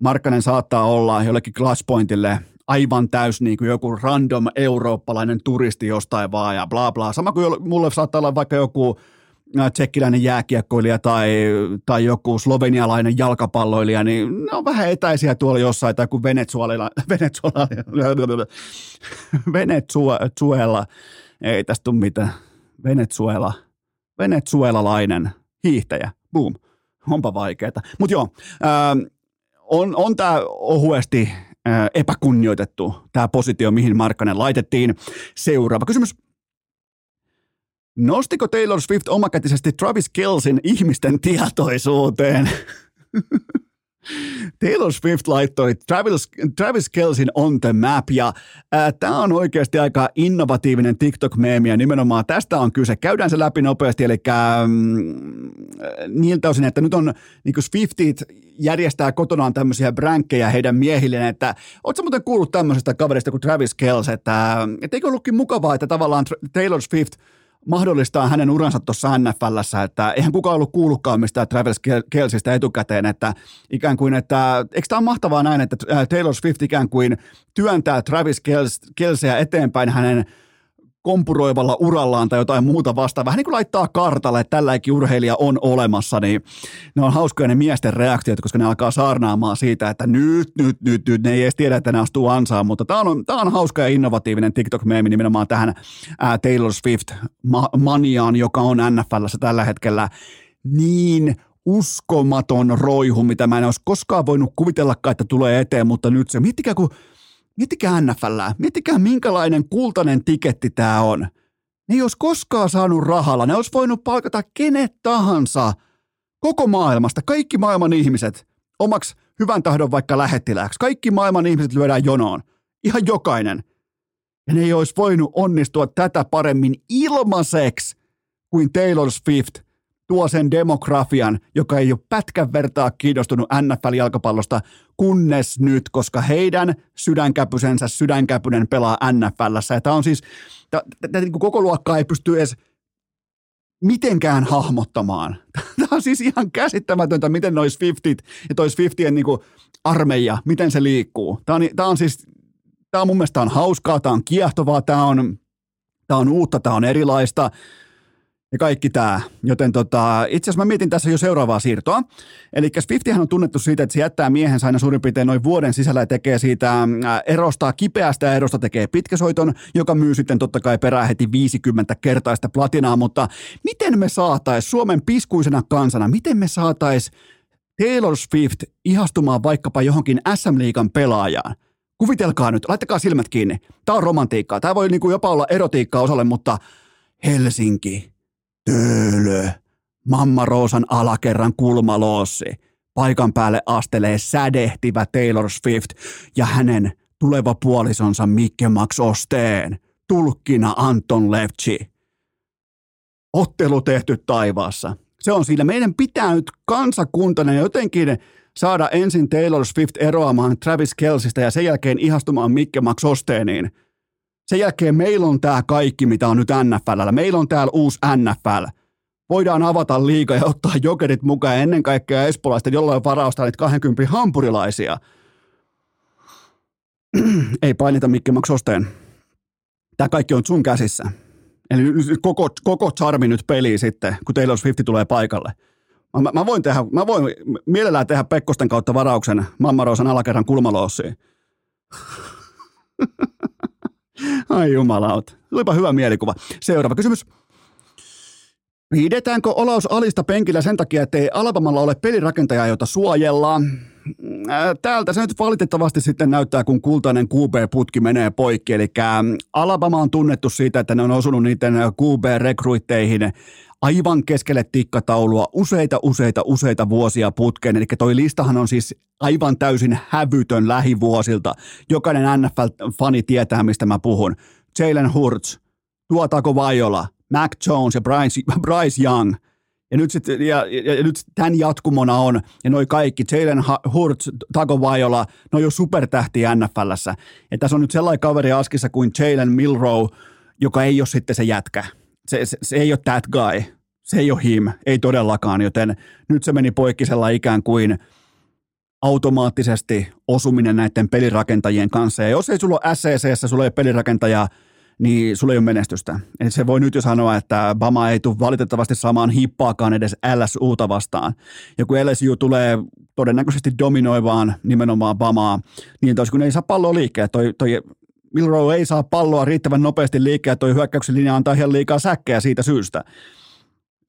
Markkanen saattaa olla jollekin Glasspointille aivan täys niin kuin joku random eurooppalainen turisti jostain vaan ja bla bla. Sama kuin mulle saattaa olla vaikka joku äh, tsekkiläinen jääkiekkoilija tai, tai joku slovenialainen jalkapalloilija, niin ne on vähän etäisiä tuolla jossain, tai kuin Venezuela, Venezuela, Venezuela, ei tästä tule mitään, Venezuela, venezuelalainen hiihtäjä, boom, onpa vaikeeta. Mutta joo, ää, on, on tämä ohuesti epäkunnioitettu tämä positio, mihin Markkanen laitettiin. Seuraava kysymys. Nostiko Taylor Swift omakätisesti Travis Kelsin ihmisten tietoisuuteen? Taylor Swift laittoi Travis, Travis Kelsin on the map ja tämä on oikeasti aika innovatiivinen TikTok-meemi ja nimenomaan tästä on kyse. Käydään se läpi nopeasti, eli mm, niiltä osin, että nyt on niin Swiftit järjestää kotonaan tämmöisiä bränkkejä heidän miehilleen, että ootko muuten kuullut tämmöisestä kaverista kuin Travis Kells, että, että eikö ollutkin mukavaa, että tavallaan Taylor Swift – mahdollistaa hänen uransa tuossa NFLssä, että eihän kukaan ollut kuullutkaan mistään Travis Kelsistä etukäteen, että ikään kuin, että eikö tämä ole mahtavaa näin, että Taylor Swift ikään kuin työntää Travis Kelseä eteenpäin hänen kompuroivalla urallaan tai jotain muuta vastaavaa. Vähän niin kuin laittaa kartalle, että tälläkin urheilija on olemassa, niin ne on hauskoja ne miesten reaktiot, koska ne alkaa saarnaamaan siitä, että nyt, nyt, nyt, nyt, ne ei edes tiedä, että ne astuu ansaan, mutta tämä on, tämä on hauska ja innovatiivinen TikTok-meemi nimenomaan tähän ää, Taylor Swift-maniaan, joka on NFLssä tällä hetkellä niin uskomaton roihu, mitä mä en olisi koskaan voinut kuvitellakaan, että tulee eteen, mutta nyt se, miettikää kun Miettikää NFL, miettikää minkälainen kultainen tiketti tämä on. Ne ei olisi koskaan saanut rahalla, ne olisi voinut palkata kenet tahansa. Koko maailmasta, kaikki maailman ihmiset, omaksi hyvän tahdon vaikka lähettilääksi. Kaikki maailman ihmiset lyödään jonoon, ihan jokainen. Ja ne ei olisi voinut onnistua tätä paremmin ilmaiseksi kuin Taylor Swift – tuo sen demografian, joka ei ole pätkän vertaa kiinnostunut NFL-jalkapallosta, kunnes nyt, koska heidän sydänkäpysensä sydänkäpynen pelaa NFLssä. Tämä on siis, tätä niin koko luokkaa ei pysty edes mitenkään hahmottamaan. Tämä on siis ihan käsittämätöntä, miten noin Swiftit ja toi Swiftien niin armeija, miten se liikkuu. Tämä on, tämä on siis, tämä on mun mielestä on hauskaa, tämä on kiehtovaa, tämä on, tämä on uutta, tämä on erilaista ja kaikki tämä. Joten tota, itse asiassa mä mietin tässä jo seuraavaa siirtoa. Eli Swiftihän on tunnettu siitä, että se jättää miehensä aina suurin piirtein noin vuoden sisällä ja tekee siitä äh, erosta, kipeästä erosta tekee pitkäsoiton, joka myy sitten totta kai perään heti 50 kertaista platinaa, mutta miten me saatais Suomen piskuisena kansana, miten me saatais Taylor Swift ihastumaan vaikkapa johonkin SM-liigan pelaajaan? Kuvitelkaa nyt, laittakaa silmät kiinni. Tämä on romantiikkaa. Tämä voi niinku jopa olla erotiikkaa osalle, mutta Helsinki, Töölö. Mamma Roosan alakerran kulmaloossi. Paikan päälle astelee sädehtivä Taylor Swift ja hänen tuleva puolisonsa Mikke Max Osteen. Tulkkina Anton Levchi. Ottelu tehty taivaassa. Se on siinä. Meidän pitää nyt kansakuntana jotenkin saada ensin Taylor Swift eroamaan Travis Kelsistä ja sen jälkeen ihastumaan Mikke Max Osteeniin – sen jälkeen meillä on tämä kaikki, mitä on nyt NFL. Meillä on täällä uusi NFL. Voidaan avata liiga ja ottaa jokerit mukaan ennen kaikkea espolaisten jollain varausta niitä 20 hampurilaisia. Ei painita Mikki Maksosteen. Tämä kaikki on sun käsissä. Eli koko, koko charmi nyt peli sitten, kun Taylor Swift tulee paikalle. Mä, mä, voin, tehdä, mä voin mielellään tehdä Pekkosten kautta varauksen Mammaroosan alakerran kulmaloossiin. Ai jumalauta. Olipa hyvä mielikuva. Seuraava kysymys. Pidetäänkö Olaus Alista penkillä sen takia, että ei Alabamalla ole pelirakentajaa, jota suojellaan? Äh, täältä se nyt valitettavasti sitten näyttää, kun kultainen QB-putki menee poikki. Eli Alabama on tunnettu siitä, että ne on osunut niiden QB-rekruitteihin aivan keskelle tikkataulua useita, useita, useita vuosia putkeen. Eli toi listahan on siis aivan täysin hävytön lähivuosilta. Jokainen NFL-fani tietää, mistä mä puhun. Jalen Hurts, Tuotako Vajola, Mac Jones ja Bryce, Bryce Young. Ja nyt, sit, ja, ja, ja nyt tämän jatkumona on, ja noi kaikki, Jalen Hurts, Tago Vajola, ne on jo supertähti NFLssä. Ja tässä on nyt sellainen kaveri askissa kuin Jalen Milrow, joka ei ole sitten se jätkä se, se, se ei ole that guy, se ei ole him, ei todellakaan, joten nyt se meni poikkisella ikään kuin automaattisesti osuminen näiden pelirakentajien kanssa. Ja jos ei sulla ole SCCssä, sulla ei pelirakentajaa, niin sulla ei ole menestystä. Eli se voi nyt jo sanoa, että Bama ei tule valitettavasti saamaan hippaakaan edes LSUta vastaan. Ja kun LSU tulee todennäköisesti dominoivaan nimenomaan Bamaa, niin tos, kun ei saa palloa liikkeelle, toi, toi Milrow ei saa palloa riittävän nopeasti liikkeelle, toi hyökkäyksen linja antaa ihan liikaa säkkejä siitä syystä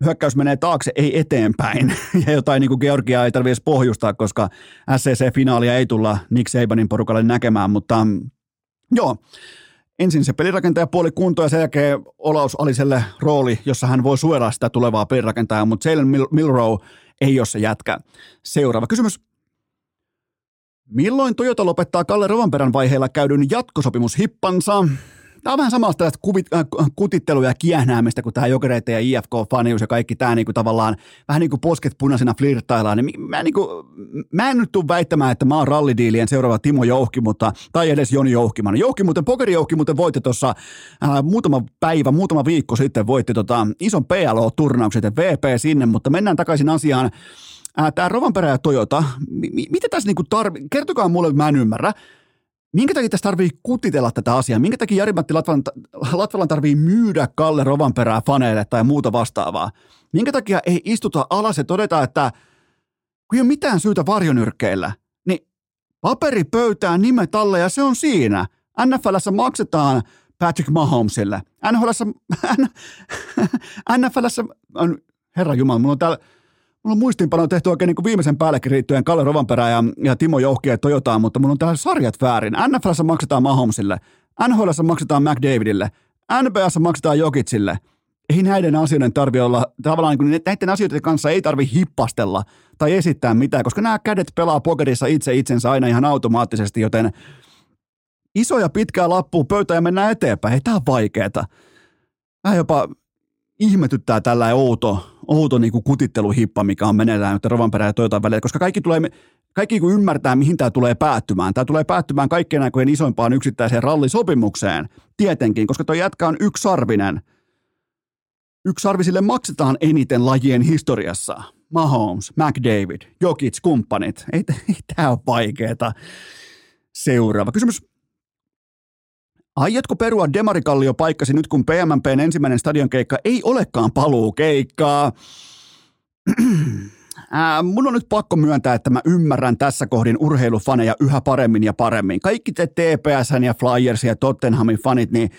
hyökkäys menee taakse, ei eteenpäin. Ja jotain niin kuin Georgia ei tarvitse pohjustaa, koska SCC-finaalia ei tulla Nick Sabanin porukalle näkemään, mutta mm, joo, ensin se pelirakentaja puoli kunto ja sen jälkeen Olaus Aliselle rooli, jossa hän voi suojella sitä tulevaa pelirakentajaa, mutta Jalen Mil- Milrow ei ole se jätkä. Seuraava kysymys. Milloin Toyota lopettaa Kalle Rovanperän vaiheella käydyn jatkosopimushippansa? Tämä on vähän samasta tästä kuvit, äh, kutittelua ja kiehnäämistä, kun tämä jokereiden ja IFK-fanius ja kaikki tämä niin kuin tavallaan vähän niin kuin posket punaisena flirttaillaan. Niin mä, niin kuin, mä en nyt tule väittämään, että mä oon rallidiilien seuraava Timo Jouhki, mutta, tai edes Joni Jouhkiman. Jouhki muuten, pokeri Jouhki muuten voitti tuossa äh, muutama päivä, muutama viikko sitten voitti tota, ison PLO-turnauksen, VP sinne, mutta mennään takaisin asiaan. Äh, tämä Rovanperä ja Toyota, m- mitä tässä niinku tarvii, kertokaa mulle, mä en ymmärrä. Minkä takia tässä tarvii kutitella tätä asiaa? Minkä takia Jari-Matti Latvalan, Latvalan tarvii myydä Kalle Rovanperää faneille tai muuta vastaavaa? Minkä takia ei istuta alas ja todeta, että kun ei ole mitään syytä varjonyrkkeillä, niin paperi pöytään nimet alle ja se on siinä. NFLssä maksetaan Patrick Mahomesille. NHLssä, NFLssä, herra Jumala, mulla on täällä Mulla on muistinpano tehty oikein niin kuin viimeisen päällekin riittyen Kalle Rovanperä ja, ja Timo Jouhki ja Toyotaan, mutta mulla on täällä sarjat väärin. NFLssä maksetaan Mahomesille, NHLssä maksetaan McDavidille, NBAssa maksetaan Jokitsille. Ei näiden asioiden tarvi olla, tavallaan niin näiden asioiden kanssa ei tarvi hippastella tai esittää mitään, koska nämä kädet pelaa pokerissa itse itsensä aina ihan automaattisesti, joten iso ja pitkää lappua pöytä ja mennään eteenpäin. Ei tämä on vaikeeta. Vähän jopa ihmetyttää tällä outo, outo niin kuin kutitteluhippa, mikä on meneillään nyt Rovanperä ja Toyotan välillä, koska kaikki, tulee, kaikki kun ymmärtää, mihin tämä tulee päättymään. Tämä tulee päättymään kaikkien aikojen isoimpaan yksittäiseen rallisopimukseen, tietenkin, koska tuo jätkä on yksarvinen. Yksarvisille maksetaan eniten lajien historiassa. Mahomes, McDavid, Jokic, kumppanit. Ei, ei tämä ole vaikeeta. Seuraava kysymys. Aiotko perua Demarikallio paikkasi nyt, kun PMMPn ensimmäinen stadionkeikka ei olekaan paluukeikkaa? Ää, mun on nyt pakko myöntää, että mä ymmärrän tässä kohdin urheilufaneja yhä paremmin ja paremmin. Kaikki te TPSn ja Flyers ja Tottenhamin fanit, niin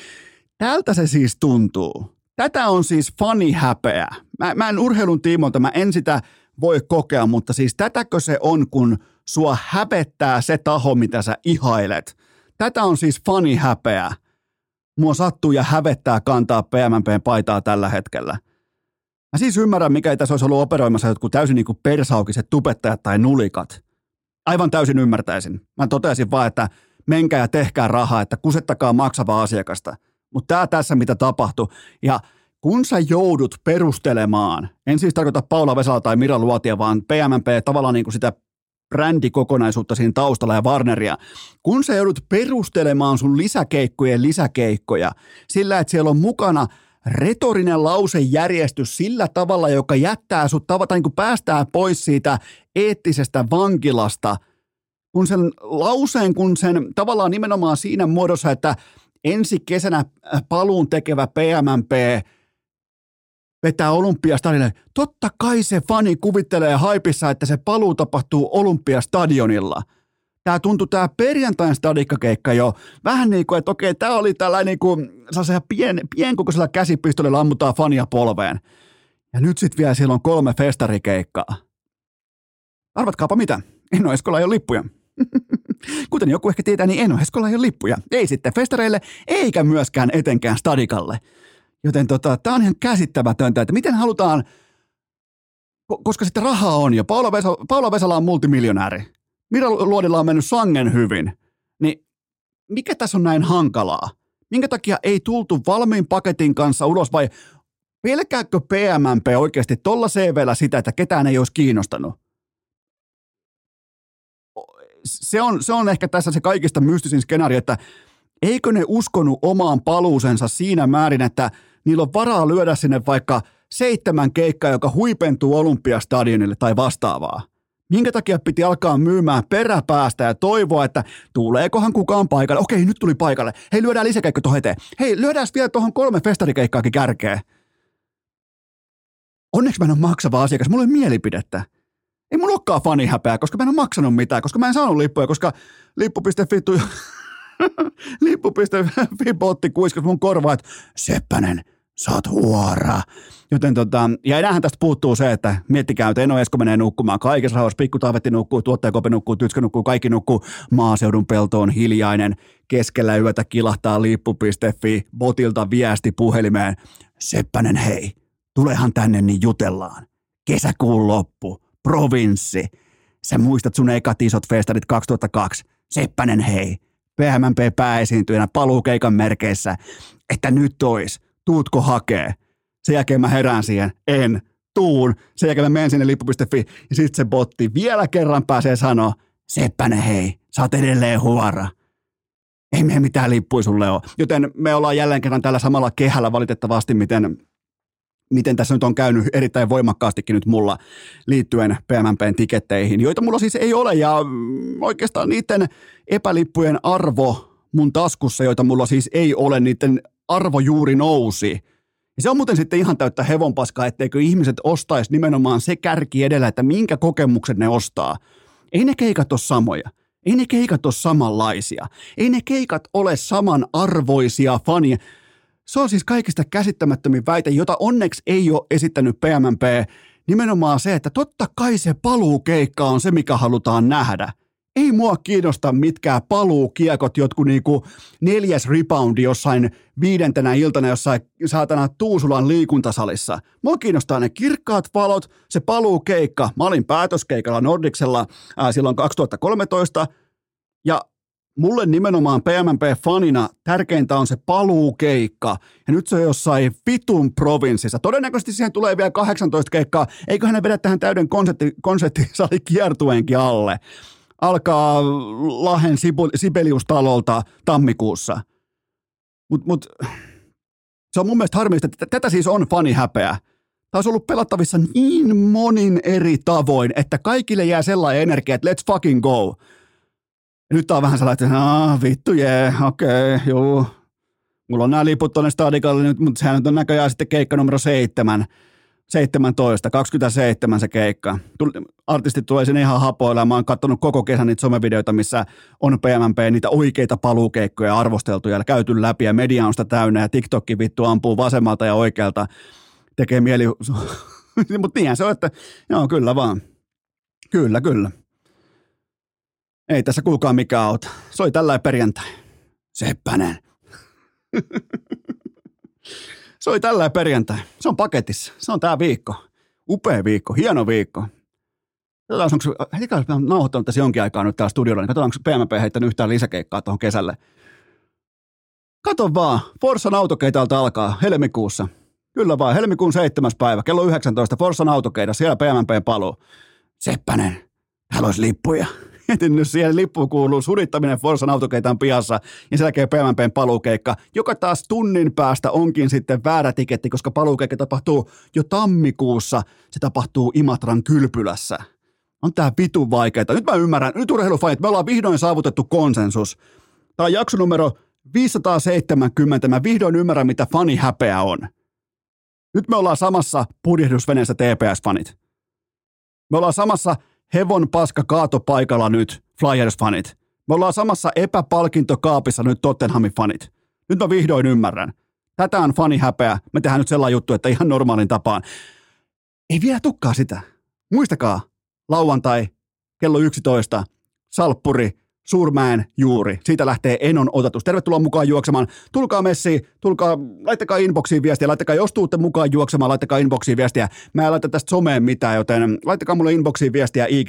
tältä se siis tuntuu. Tätä on siis fani häpeä. Mä, mä en urheilun tiimoilta, mä en sitä voi kokea, mutta siis tätäkö se on, kun sua hävettää se taho, mitä sä ihailet – Tätä on siis fani häpeä. Mua sattuu ja hävettää kantaa PMMPn paitaa tällä hetkellä. Mä siis ymmärrän, mikä ei tässä olisi ollut operoimassa jotkut täysin niin kuin persaukiset tupettajat tai nulikat. Aivan täysin ymmärtäisin. Mä totesin vaan, että menkää ja tehkää rahaa, että kusettakaa maksavaa asiakasta. Mutta tämä tässä, mitä tapahtui. Ja kun sä joudut perustelemaan, en siis tarkoita Paula Vesala tai Mira Luotia, vaan PMMP tavallaan niin kuin sitä brändikokonaisuutta siinä taustalla ja Warneria, kun sä joudut perustelemaan sun lisäkeikkojen lisäkeikkoja sillä, että siellä on mukana retorinen lausejärjestys sillä tavalla, joka jättää sut tavata, niin kuin päästää pois siitä eettisestä vankilasta, kun sen lauseen, kun sen tavallaan nimenomaan siinä muodossa, että ensi kesänä paluun tekevä PMMP – vetää Olympiastadionille. Totta kai se fani kuvittelee haipissa, että se paluu tapahtuu Olympiastadionilla. Tämä tuntui tämä perjantain stadikkakeikka jo vähän niin kuin, että okei, tämä oli tällainen niin kuin pien, pienkokoisella käsipistolilla ammutaan fania polveen. Ja nyt sitten vielä siellä on kolme festarikeikkaa. Arvatkaapa mitä? Eno Eskola ei ole lippuja. Kuten joku ehkä tietää, niin Eno Eskola ei ole lippuja. Ei sitten festareille, eikä myöskään etenkään stadikalle. Joten tota, tämä on ihan käsittämätöntä, että miten halutaan, koska sitten rahaa on jo. Paula, Vesala, Paula Vesala on multimiljonääri. Mira Luodilla on mennyt sangen hyvin. Niin mikä tässä on näin hankalaa? Minkä takia ei tultu valmiin paketin kanssa ulos vai pelkääkö PMMP oikeasti tuolla CVllä sitä, että ketään ei olisi kiinnostanut? Se on, se on ehkä tässä se kaikista mystisin skenaario, että eikö ne uskonut omaan paluusensa siinä määrin, että niillä on varaa lyödä sinne vaikka seitsemän keikkaa, joka huipentuu Olympiastadionille tai vastaavaa. Minkä takia piti alkaa myymään peräpäästä ja toivoa, että tuleekohan kukaan paikalle. Okei, nyt tuli paikalle. Hei, lyödään lisäkeikka tuohon eteen. Hei, lyödään vielä tuohon kolme festarikeikkaakin kärkeen. Onneksi mä en ole maksava asiakas, mulla ei mielipidettä. Ei mulla olekaan fanihäpeää, koska mä en ole maksanut mitään, koska mä en saanut lippuja, koska lippu.fi. lippu.fi botti kuiskas mun korvaa, että Seppänen, sä oot huora. Joten tota, ja enäähän tästä puuttuu se, että miettikää, että Eno Esko menee nukkumaan kaikessa rauhassa, pikku Taavetti nukkuu, tuottajakope nukkuu, Tytskö nukkuu, kaikki nukkuu, maaseudun pelto on hiljainen, keskellä yötä kilahtaa lippu.fi, botilta viesti puhelimeen, Seppänen hei, tulehan tänne niin jutellaan. Kesäkuun loppu, provinssi. Sä muistat sun ekat isot festarit 2002. Seppänen hei, PMMP pääesiintyjänä paluukeikan merkeissä, että nyt ois, tuutko hakee? Sen jälkeen mä herään siihen, en, tuun. Sen jälkeen mä menen sinne lippu.fi ja sitten se botti vielä kerran pääsee sanoa, Seppänen hei, sä oot edelleen huora. Ei me mitään lippuja sulle ole. Joten me ollaan jälleen kerran tällä samalla kehällä valitettavasti, miten miten tässä nyt on käynyt erittäin voimakkaastikin nyt mulla liittyen PMMPn tiketteihin, joita mulla siis ei ole ja mm, oikeastaan niiden epälippujen arvo mun taskussa, joita mulla siis ei ole, niiden arvo juuri nousi. Ja se on muuten sitten ihan täyttä hevonpaskaa, etteikö ihmiset ostaisi nimenomaan se kärki edellä, että minkä kokemukset ne ostaa. Ei ne keikat ole samoja. Ei ne keikat ole samanlaisia. Ei ne keikat ole samanarvoisia fania. Se on siis kaikista käsittämättömin väite, jota onneksi ei ole esittänyt PMMP. Nimenomaan se, että totta kai se paluukeikka on se, mikä halutaan nähdä. Ei mua kiinnosta mitkään paluukiekot, jotkut niinku neljäs reboundi jossain viidentenä iltana jossain saatana Tuusulan liikuntasalissa. Mua kiinnostaa ne kirkkaat valot, se paluukeikka. Mä olin päätöskeikalla Nordiksella ää, silloin 2013 ja mulle nimenomaan PMMP-fanina tärkeintä on se paluukeikka. Ja nyt se on jossain vitun provinssissa. Todennäköisesti siihen tulee vielä 18 keikkaa. Eiköhän ne vedä tähän täyden konsertti, konserttisali kiertueenkin alle. Alkaa Lahen Sibeliustalolta tammikuussa. Mutta mut, se on mun mielestä harmillista, että tätä siis on fani häpeä. Tämä olisi ollut pelattavissa niin monin eri tavoin, että kaikille jää sellainen energia, että let's fucking go. Ja nyt on vähän sellainen, että ah, vittu jee, okei, okay, juu. Mulla on nämä liput tuonne stadikalle nyt, mutta sehän nyt on näköjään sitten keikka numero seitsemän. 17, 27 se keikka. Artistit tulee sinne ihan hapoilla. Mä oon katsonut koko kesän niitä somevideoita, missä on PMP niitä oikeita paluukeikkoja arvosteltu ja käyty läpi ja media on sitä täynnä ja TikTokki vittu ampuu vasemmalta ja oikealta. Tekee mieli, mutta niinhän se on, että joo kyllä vaan. Kyllä, kyllä. Ei tässä kuulkaa mikä auta. Se oli tällä perjantai. Seppänen. se oli tällä perjantai. Se on paketissa. Se on tää viikko. Upea viikko, hieno viikko. Katsotaan, onko heti nauhoittanut tässä jonkin aikaa nyt täällä studiolla, niin katsotaan, onko PMP heittänyt yhtään lisäkeikkaa tuohon kesälle. Kato vaan, Forssan autokeita alkaa helmikuussa. Kyllä vaan, helmikuun 7. päivä, kello 19, Forssan autokeita, siellä PMP paluu. Seppänen, olisi lippuja miettinyt siihen lippu kuuluu surittaminen Forsan autokeitan piassa ja sen jälkeen PMPn paluukeikka, joka taas tunnin päästä onkin sitten väärä tiketti, koska paluukeikka tapahtuu jo tammikuussa. Se tapahtuu Imatran kylpylässä. On tää vitu vaikeeta. Nyt mä ymmärrän, nyt urheilufajat, me ollaan vihdoin saavutettu konsensus. Tää on jakso numero 570. Mä vihdoin ymmärrän, mitä fani häpeä on. Nyt me ollaan samassa purjehdusveneessä TPS-fanit. Me ollaan samassa hevon paska kaatopaikalla nyt, Flyers-fanit. Me ollaan samassa epäpalkintokaapissa nyt Tottenhamin fanit. Nyt mä vihdoin ymmärrän. Tätä on fani häpeä. Me tehdään nyt sellainen juttu, että ihan normaalin tapaan. Ei vielä tukkaa sitä. Muistakaa, lauantai, kello 11, Salppuri, Suurmäen juuri. Siitä lähtee Enon otatus. Tervetuloa mukaan juoksemaan. Tulkaa messi, tulkaa, laittakaa inboxiin viestiä, laittakaa, jos tuutte mukaan juoksemaan, laittakaa inboxiin viestiä. Mä en laita tästä someen mitään, joten laittakaa mulle inboxiin viestiä ig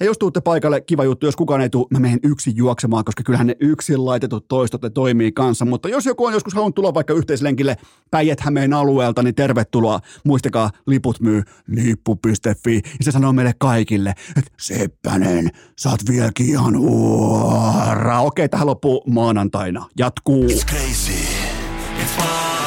Ja jos tuutte paikalle, kiva juttu, jos kukaan ei tule, mä menen yksin juoksemaan, koska kyllähän ne yksin laitetut toistot ne toimii kanssa. Mutta jos joku on joskus halunnut tulla vaikka yhteislenkille päijät alueelta, niin tervetuloa. Muistakaa, liput myy lippu.fi. Ja se sanoo meille kaikille, että Seppänen, sä oot vieläkin ihan huu suoraan. Okei, tähän loppuu maanantaina. Jatkuu. It's crazy. It's.